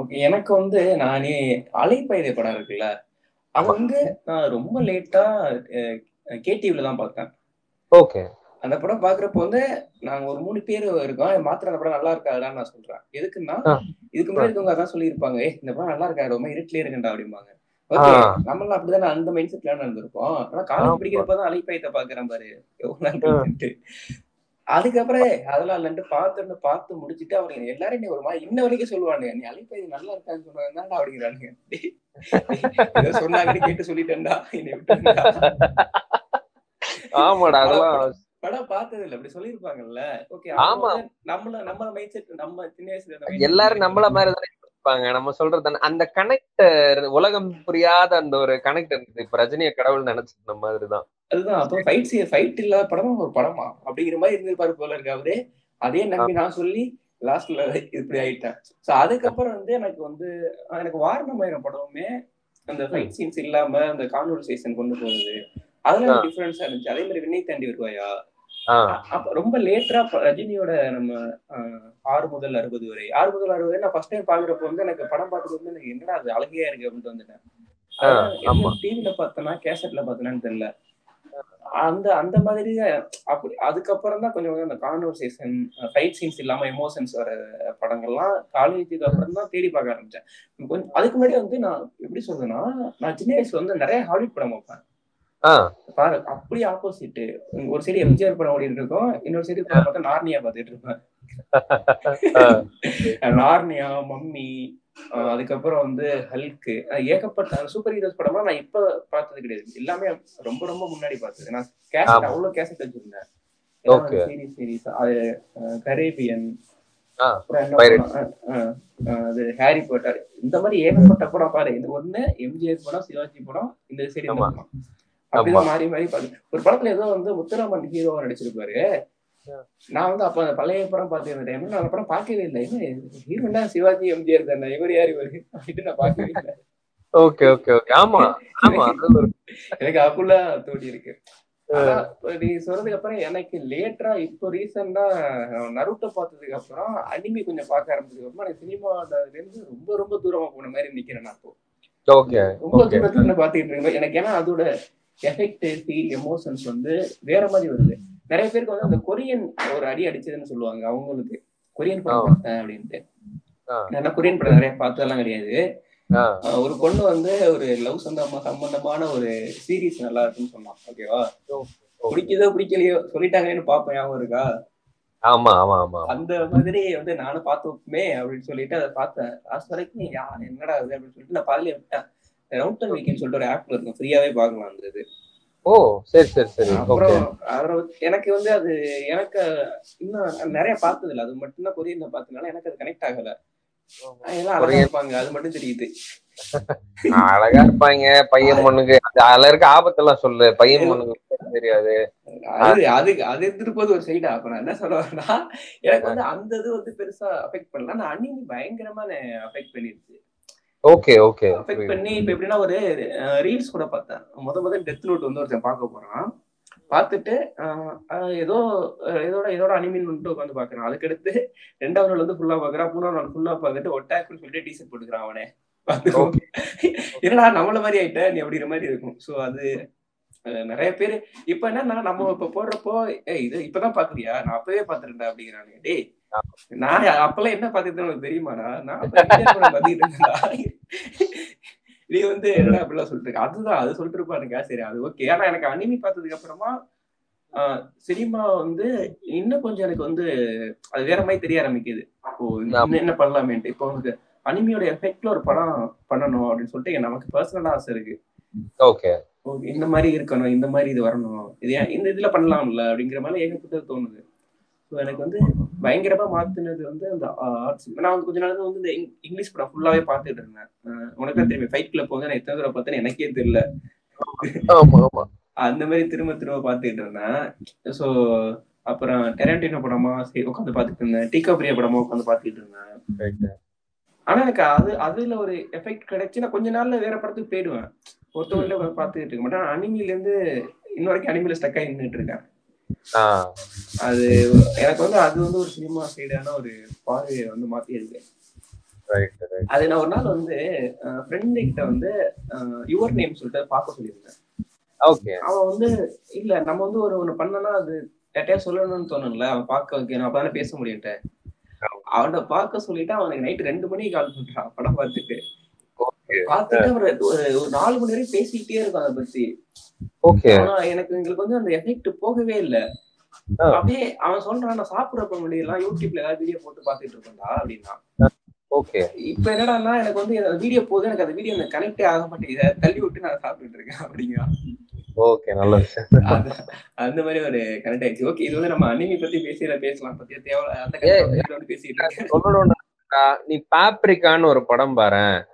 ஓகே எனக்கு வந்து நானே அலைப்பாயுதே படம் இருக்குல்ல. அது. வந்து நான் ரொம்ப லேட்டா கேடிவில தான் பார்த்தேன் ஓகே. அந்த படம் பாக்குறப்ப வந்து நாங்க ஒரு மூணு பேர் இருக்கோம். மாத்திர அந்த படம் நல்லா இருக்காதுடான்னு நான் சொல்றேன். எதுக்குன்னா. இதுக்கு முன்னாடி இருக்கவங்க அதான் சொல்லியிருப்பாங்க. ஏ இந்த படம் நல்லா இருக்காது ரொம்ப இருட்டிலே இருக்கண்டா அப்படிம்பாங்க. ஓகே ஆ. நம்மளாம் அப்படிதானே அந்த மைண்ட் செட்ல நடந்திருப்போம் ஆனா காலேஜ். படிக்கிறப்பதான் அலைப்பாயத்தை பாக்குறேன் பாரு எவ்வளவு. அதுக்கப்புறம் அதெல்லாம் இல்லைன்ட்டு பார்த்துட்டு பார்த்து முடிச்சுட்டு அவங்க எல்லாரும் என்ன ஒரு மாதிரி இன்ன வரைக்கும் சொல்லுவானுங்க நீ அலைப்பாய் நல்லா இருக்கான்னு சொன்னாங்க அப்படிங்கிறானுங்க சொன்னாங்கன்னு கேட்டு சொல்லிட்டேன்டா என்னை. ஆமாடா அதெல்லாம் படம் பார்த்தது இல்ல அப்படி சொல்லிருப்பாங்கல்ல ஓகே ஆமா. நம்மள நம்ம மைண்ட் செட் நம்ம சின்ன வயசுல எல்லாரும் நம்மள மாதிரி இருப்பாங்க. நம்ம சொல்றது அந்த கனெக்ட் உலகம் புரியாத அந்த ஒரு கனெக்ட் இருந்தது இப்ப ரஜினிய கடவுள் நினைச்சிருந்த மாதிரிதான். அதுதான். அப்போ ஃபைட் ஃபைட் இல்லாத படமா? ஒரு படமா? அப்படிங்கிற மாதிரி இருந்திருப்பாரு போல இருக்கு அவரு. அதே நம்பி நான் சொல்லி லாஸ்ட்ல இப்படி ஆயிட்டேன். சோ அதுக்கப்புறம் வந்து எனக்கு வந்து எனக்கு வாரணமாயிரம் படமுமே அந்த ஃபைட் சீன்ஸ் இல்லாம அந்த கான்வர்சேஷன் கொண்டு போகுது அதுல ஆ. டிஃபரன்ஸா இருந்துச்சு. அதே மாதிரி விண்ணை தாண்டி வருவாயா? அப்ப ரொம்ப லேட்டரா ரஜினியோட நம்ம ஆறு முதல் அறுபது வரை. ஆறு முதல் அறுபது வரை நான் ஃபர்ஸ்ட் டைம் பாக்குறப்ப வந்து எனக்கு படம் பார்த்துட்டு வந்து எனக்கு என்னடா அது அழகையா இருக்கு அப்படின்ட்டு வந்துட்டேன். டிவில பார்த்தனா கேசட்ல பார்த்தனான்னு தெரியல. அந்த அந்த மாதிரி அப்படி அதுக்கப்புறம் தான் கொஞ்சம் கொஞ்சம் அந்த கான்வர்சேஷன் ஃபைட் சீன்ஸ் இல்லாம எமோஷன்ஸ் வர படங்கள்லாம் காலேஜுக்கு அப்புறம் தான் தேடி பார்க்க ஆரம்பிச்சேன். கொஞ்சம் அதுக்கு முன்னாடி வந்து நான் எப்படி சொல்றேன்னா நான் சின்ன வயசுல வந்து நிறைய ஹாலிவுட் படம் பார்ப்பேன். அப்படியே ஆப்போசிட் ஒரு சைடு எம்ஜிஆர் படம் ஓடிட்டு இருக்கோம் இன்னொரு சைடு பார்த்தா நார்னியா பார்த்துட்டு இருப்பேன். நார்னியா மம்மி அதுக்கப்புறம் வந்து ஹல்க்கு ஏகப்பட்ட சூப்பர் ஹீரோஸ் படம்லாம் நான் இப்ப பார்த்தது கிடையாது. எல்லாமே ரொம்ப ரொம்ப முன்னாடி பார்த்தது. நான் கேசட். அவ்வளவு கேசட் வச்சிருந்தேன். Okay. சீரிஸ் சீரிஸ் அது கரேபியன். படம்? அது ஹாரி பாட்டர் இந்த மாதிரி ஏகப்பட்ட படம் பாரு. இது ஒண்ணு எம்ஜிஆர் படம் சிவாஜி படம் இந்த. படம். அப்படிதான் மாறி மாறி பாரு ஒரு படத்துல ஏதோ வந்து முத்துராமன் ஹீரோவா நடிச்சிருப்பாரு. நான் வந்து அப்ப அந்த பழைய படம் பார்த்து டைம்ல நான் அந்த படம் பார்க்கவே இல்லை. என்ன ஹீரோனா சிவாஜி எம்ஜிஆர் தானே? இவர் யார் இவர்? அப்படின்ட்டு நான் பார்க்கவே இல்லை. Okay okay okay. ஆமா ஆமா. எனக்கு அப்புல தோடி இருக்கு. நீ சொன்னதுக்கு அப்புறம் எனக்கு லேட்டரா இப்போ ரீசெண்டா நருட்டோ பார்த்ததுக்கு அப்புறம் அனிமி கொஞ்சம் பார்க்க ஆரம்பிச்சதுக்கு அப்புறம் எனக்கு சினிமால இருந்து ரொம்ப ரொம்ப தூரமா போன மாதிரி நிக்கிறேன் நான் இப்போ. ஓகே ரொம்ப Okay. தூரத்துல பாத்துக்கிட்டு இருக்கேன். எனக்கு ஏன்னா அதோட எஃபெக்ட் ஃபீல் எமோஷன்ஸ் வந்து வேற மாதிரி வருது. நிறைய பேருக்கு வந்து அந்த கொரியன் ஒரு அடி அடிச்சதுன்னு சொல்லுவாங்க அவங்களுக்கு கொரியன் படம். பார்த்தேன் அப்படின்ட்டு. நான் கொரியன் படம் நிறைய பார்த்ததெல்லாம் கிடையாது. ஒரு பொண்ணு வந்து ஒரு லவ் சம்பந்தமா சம்பந்தமான ஒரு சீரிஸ் நல்லா இருக்குன்னு சொன்னான் ஓகேவா பிடிக்குதோ பிடிக்கலையோ சொல்லிட்டாங்கன்னு பாப்பேன் ஞாபகம் இருக்கா? ஆமா ஆமா ஆமா அந்த மாதிரி வந்து நானும் பார்த்துமே அப்படின்னு சொல்லிட்டு அதை பார்த்தேன். லாஸ்ட் வரைக்கும் என்னடா அது அப்படின்னு சொல்லிட்டு நான் பாதிலே விட்டேன் ரவுட்டன் வீக்கெண்ட் சொல்லிட்டு ஒரு ஆப்ல இருக்கும். ஃப்ரீயாவே பார்க்கலாம் அந்த இது. ஓ சரி சரி சரி. அப்புறம் எனக்கு வந்து அது எனக்கு இன்னும் நிறைய பார்த்தது இல்ல அது மட்டும்தான் கொரியன்ல பார்த்ததுனால எனக்கு அது கனெக்ட் ஆகல. இருப்பாங்க அது மட்டும் தெரியுது. அழகா இருப்பாங்க. பையன் பொண்ணுக்கு. அது அதுல இருக்க ஆபத்தெல்லாம் சொல்லு. பையன் பொண்ணுக்கு தெரியாது. அது அது அது எடுத்துட்டு போது ஒரு சைடா அப்ப நான் என்ன சொல்ல வரேன்னா எனக்கு வந்து அந்த இது வந்து பெருசா அஃபெக்ட் பண்ணல. ஆனா அன்னிமி பயங்கரமா அஃபெக்ட் பண்ணிருச்சு. Okay okay. அஃபெக்ட் பண்ணி இப்ப எப்படின்னா ஒரு ரீல்ஸ் கூட பார்த்தேன் முத முத டெத் நோட் வந்து ஒருத்தன் பார்க்க போறான். பார்த்துட்டு ஏதோ இதோட இதோட அனிமின் வந்துட்டு உட்காந்து பாக்குறான் அதுக்கடுத்து ரெண்டாவது நாள் வந்து ஃபுல்லா பாக்குறான் மூணாவது நாள் ஃபுல்லா பார்த்துட்டு ஒட்டாக்குன்னு சொல்லிட்டு டிஷர்ட் போட்டுக்கிறான் அவனே. என்னடா நம்மள மாதிரி ஆயிட்ட? நீ அப்படிங்கிற மாதிரி இருக்கும். சோ அது நிறைய பேர் இப்ப என்னன்னா நம்ம இப்ப போடுறப்போ இது இப்பதான் பாக்குறியா நான் அப்பவே பாத்துருந்தேன் அப்படிங்கிறாங்க டேய் நான் அப்பெல்லாம் என்ன பாத்துட்டு உனக்கு தெரியுமாடா? நான் பாத்துக்கிட்டு. நீ வந்து என்னடா அப்படிலாம் சொல்லிட்டு இருக்க? அதுதான் அது சொல்லிட்டு இருப்பானுங்க. சரி அது ஓகே ஆனா எனக்கு அனிமி பார்த்ததுக்கு அப்புறமா சினிமா வந்து இன்னும் கொஞ்சம் எனக்கு வந்து அது வேற மாதிரி தெரிய ஆரம்பிக்குது. ஓ என்ன பண்ணலாமேன்ட்டு. இப்போ உனக்கு அனிமியோட எஃபெக்ட்ல ஒரு படம் பண்ணணும் அப்படின்னு சொல்லிட்டு நமக்கு பர்சனலா ஆசை இருக்கு. ஓகே இந்த மாதிரி இருக்கணும் இந்த மாதிரி இது வரணும். இது இந்த இதுல பண்ணலாம்ல அப்படிங்கிற மாதிரி ஏகப்பட்டது தோணுது. ஸோ எனக்கு வந்து பயங்கரமா மாத்துனது வந்து அந்த ஆர்ட்ஸ் நான் வந்து கொஞ்ச நாள் வந்து இந்த இங்- இங்கிலீஷ் படம் ஃபுல்லாவே பார்த்துட்டு இருந்தேன். உனக்கு தான் தெரியும் ஃபைட் கிளப் வந்து நான் எத்தனை தடவை பார்த்தேன்னு எனக்கே தெரியல. அந்த மாதிரி திரும்ப திரும்ப பார்த்துட்டு இருந்தேன். ஸோ அப்புறம் டெரண்டினோ படமா சரி உட்காந்து பார்த்துட்டு இருந்தேன். டீகா பிரியா படமா உட்காந்து பார்த்துட்டு இருந்தேன். ஆனா எனக்கு அது அதுல ஒரு எஃபெக்ட் கிடைச்சு நான் கொஞ்ச நாள்ல வேற படத்துக்கு போயிடுவேன். ஒருத்தவங்கள பார்த்துட்டு இருக்க மாட்டேன். அனிமில இருந்து இன்ன வரைக்கும் அனிமில ஸ்டக் ஆகி நின்றுட்டு இருக்கேன். அது எனக்கு வந்து அது வந்து ஒரு சினிமா சைடான ஒரு பார்வையை வந்து மாத்தி இருக்கு அது நான் ஒரு நாள் வந்து ஃப்ரெண்டு கிட்ட வந்து யுவர் நேம் சொல்லிட்டு பார்க்க சொல்லியிருந்தேன். ஓகே அவன் வந்து இல்ல நம்ம வந்து ஒரு ஒண்ணு பண்ணனா அது யார்ட்டையா சொல்லணும்னு தோணும்ல அவன் பார்க்க வைக்கணும் அப்பதானே பேச முடியும்ட்ட அவன்கிட்ட பார்க்க சொல்லிட்டு அவனுக்கு நைட் ரெண்டு மணிக்கு கால் பண்றான் படம் பார்த்துட்டு. ஓகே பார்த்துட்டு ஒரு ஒரு- நாலு மணி வரைக்கும் பேசிக்கிட்டே இருக்கும் அதை பத்தி. ஓகே. ஆனா எனக்கு எங்களுக்கு வந்து அந்த எஃபெக்ட் போகவே இல்ல. அப்படியே அவன் சொல்றான் நான் சாப்பிடறப்ப முடியலாம் யூடியூப்ல ஏதாவது வீடியோ போட்டு பார்த்துட்டு இருக்கேன்டா அப்படின்னா. ஓகே. இப்ப என்னடான்னா எனக்கு வந்து வீடியோ போகுது எனக்கு அந்த வீடியோ கனெக்டே ஆக மாட்டேங்குது. தள்ளி விட்டு நான் சாப்பிட்டுட்டு இருக்கேன் அப்படிங்கிறான் ஓகே நல்ல விஷயம். அந்த மாதிரி ஒரு கனெக்ட் ஆயிடுச்சு. ஓகே இது வந்து நம்ம அனிமி பத்தி பேசிட பேசலாம். பத்தி தேவை அந்த பேசிட்டு இருக்கேன். நீ பாப்ரிக்கான்னு ஒரு படம் பாரேன்.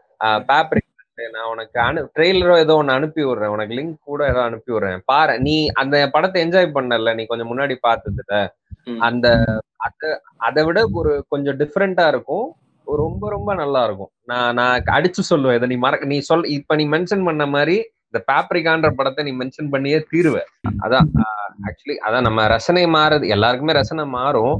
பாப்ரிக் நான் உனக்கு அனு ட்ரெய்லரோ ஏதோ ஒன்னு அனுப்பி விடுறேன். உனக்கு லிங்க் கூட ஏதோ அனுப்பி விடுறேன். பாரு நீ அந்த படத்தை என்ஜாய் பண்ணல நீ கொஞ்சம் முன்னாடி பார்த்ததுல ம். அந்த அத அதை விட ஒரு கொஞ்சம் டிஃப்ரெண்டா இருக்கும். ரொம்ப ரொம்ப நல்லா இருக்கும். நான் நான் அடிச்சு சொல்லுவேன். இதை நீ மறக்க நீ சொல் இப்ப நீ மென்ஷன் பண்ண மாதிரி இந்த பாப்ரிகான்ற படத்தை நீ மென்ஷன் பண்ணியே தீருவ. அதான் ஆக்சுவலி அதான் நம்ம ரசனை மாறுது. எல்லாருக்குமே ரசனை மாறும்.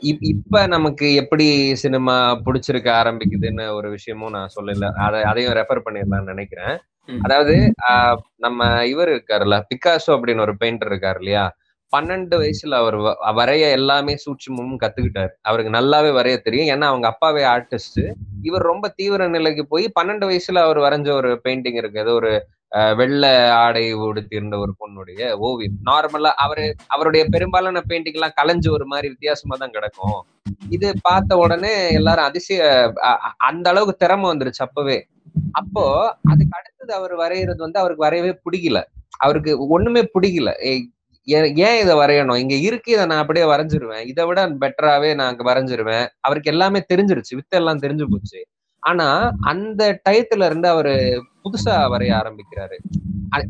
இப்ப நமக்கு எப்படி சினிமா பிடிச்சிருக்க ஆரம்பிக்குதுன்னு ஒரு விஷயமும் நான் சொல்லல. அதை அதையும் ரெஃபர் பண்ணிடலாம்னு நினைக்கிறேன். அதாவது ஆஹ் நம்ம இவர் இருக்காருல்ல பிக்காசோ அப்படின்னு ஒரு பெயிண்டர் இருக்காரு இல்லையா? பன்னெண்டு வயசுல அவர் வரைய எல்லாமே சூட்சுமமும் கத்துக்கிட்டாரு. அவருக்கு நல்லாவே வரைய தெரியும். ஏன்னா அவங்க அப்பாவே ஆர்டிஸ்ட் இவர் ரொம்ப தீவிர நிலைக்கு போய் பன்னெண்டு வயசுல அவர் வரைஞ்ச ஒரு பெயிண்டிங் இருக்கு ஏதோ ஒரு வெள்ளை ஆடை உடுத்தியிருந்த ஒரு பொண்ணுடைய ஓவியம். நார்மலா அவரு அவருடைய பெரும்பாலான பெயிண்டிங் எல்லாம் கலைஞ்சு ஒரு மாதிரி வித்தியாசமா தான் கிடக்கும். இது பார்த்த உடனே எல்லாரும் அதிசய அ- அந்த அளவுக்கு திறமை வந்துருச்சு அப்பவே. அப்போ அதுக்கு அடுத்தது அவர் வரைகிறது வந்து அவருக்கு வரையவே பிடிக்கல. அவருக்கு ஒண்ணுமே பிடிக்கல. ஏய், ஏன் இதை வரையணும்? இங்க இருக்கு இதை நான் அப்படியே வரைஞ்சிருவேன். இதை விட பெட்டராவே நான் அங்க வரைஞ்சிருவேன். அவருக்கு எல்லாமே தெரிஞ்சிருச்சு. வித்தெல்லாம் தெரிஞ்சு போச்சு. ஆனா அந்த டயத்துல இருந்து அவரு புதுசா வரைய ஆரம்பிக்கிறாரு.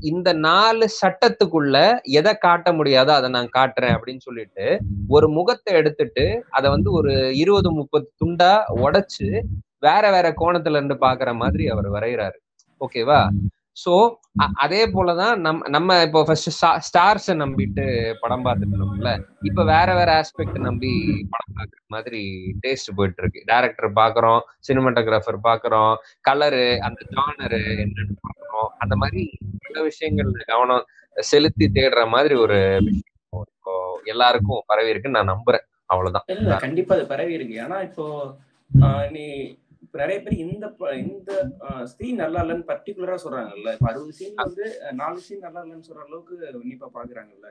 இந்த நாலு சட்டத்துக்குள்ள எதை காட்ட முடியாதோ அதை நான் காட்டுறேன் அப்படின்னு சொல்லிட்டு ஒரு முகத்தை எடுத்துட்டு அதை வந்து ஒரு இருபது முப்பது துண்டா உடைச்சு வேற வேற கோணத்துல இருந்து பாக்குற மாதிரி அவர் வரைகிறாரு ஓகேவா? சோ அதே போலதான் நம் நம்ம இப்போ ஃபர்ஸ்ட் ஸ்டார்ஸ் நம்பிட்டு படம் பார்த்துட்டு இருந்தோம்ல இப்ப வேற வேற ஆஸ்பெக்ட் நம்பி படம் பார்க்குற மாதிரி டேஸ்ட் போயிட்டு இருக்கு டேரக்டர் பாக்குறோம் சினிமாட்டோகிராஃபர் பாக்குறோம் கலரு அந்த ஜானரு என்னன்னு பாக்குறோம் அந்த மாதிரி பல விஷயங்கள்ல கவனம் செலுத்தி தேடுற மாதிரி ஒரு விஷயம். இப்போ எல்லாருக்கும் பரவி இருக்குன்னு நான் நம்புறேன். அவ்வளவுதான். கண்டிப்பா அது பரவி இருக்கு. ஆனா இப்போ நீ இப்ப நிறைய பேர் இந்த இந்த சீன் நல்லா இல்லைன்னு பர்டிகுலரா சொல்றாங்கல்ல. இப்ப அறுபது சீன் வந்து நாலு சீன் நல்லா இல்லைன்னு சொல்ற அளவுக்கு உன்னிப்பா பாக்குறாங்கல்ல.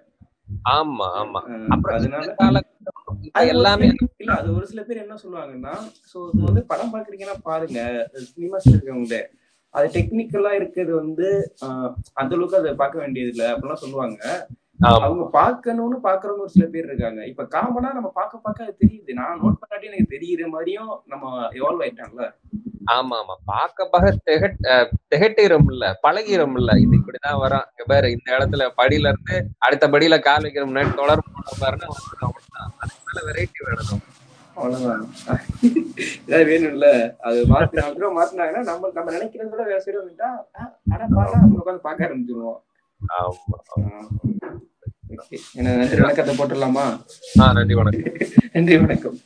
ஆமா ஆமா. அப்புறம் அதனால இப்ப எல்லாமே இல்ல அது ஒரு சில பேர் என்ன சொல்லுவாங்கன்னா சோ இது வந்து படம் பாக்குறீங்கன்னா பாருங்க. சினிமாஸ் இருக்கவங்க அது டெக்னிக்கலா இருக்கிறது வந்து அந்த அளவுக்கு அதை பார்க்க வேண்டியது இல்ல அப்படிலாம் சொல்லுவாங்க. அவங்க பார்க்கணும்னு பாக்குறவங்க ஒரு சில பேர் இருக்காங்க. இப்ப காமனா நம்ம பார்க்க பார்க்க தெரியுது. நான் நோட் பண்ணாட்டி எனக்கு தெரியுற மாதிரியும் நம்ம எவால்வ் ஆயிட்டாங்கல்ல ஆமா ஆமா. பார்க்க பார்க்க திகட் அஹ் திகட்டிரும்ல பழகிரும்ல. இது இப்படிதான் வரும். இங்க பாரு இந்த இடத்துல படியில இருந்து அடுத்த படியில கால் வைக்கிற முன்னாடி தொடர் பாருன்னா அதுக்கு மேல வெரைட்டி வேணும். அவ்வளவுதான். ஏதாவது வேணும்ல. அது மாத்தி நாலு தடவை மாத்தினாங்கன்னா நம்ம நம்ம நினைக்கிறத விட வேற சைடு வந்துட்டா ஆ, அட பாடா அவங்க உட்காந்து பார்க்க ஆரம்பிச்சிருவோம். நன்றி வணக்கத்தை போட்டுடலாமா? நன்றி வணக்கம். நன்றி வணக்கம்.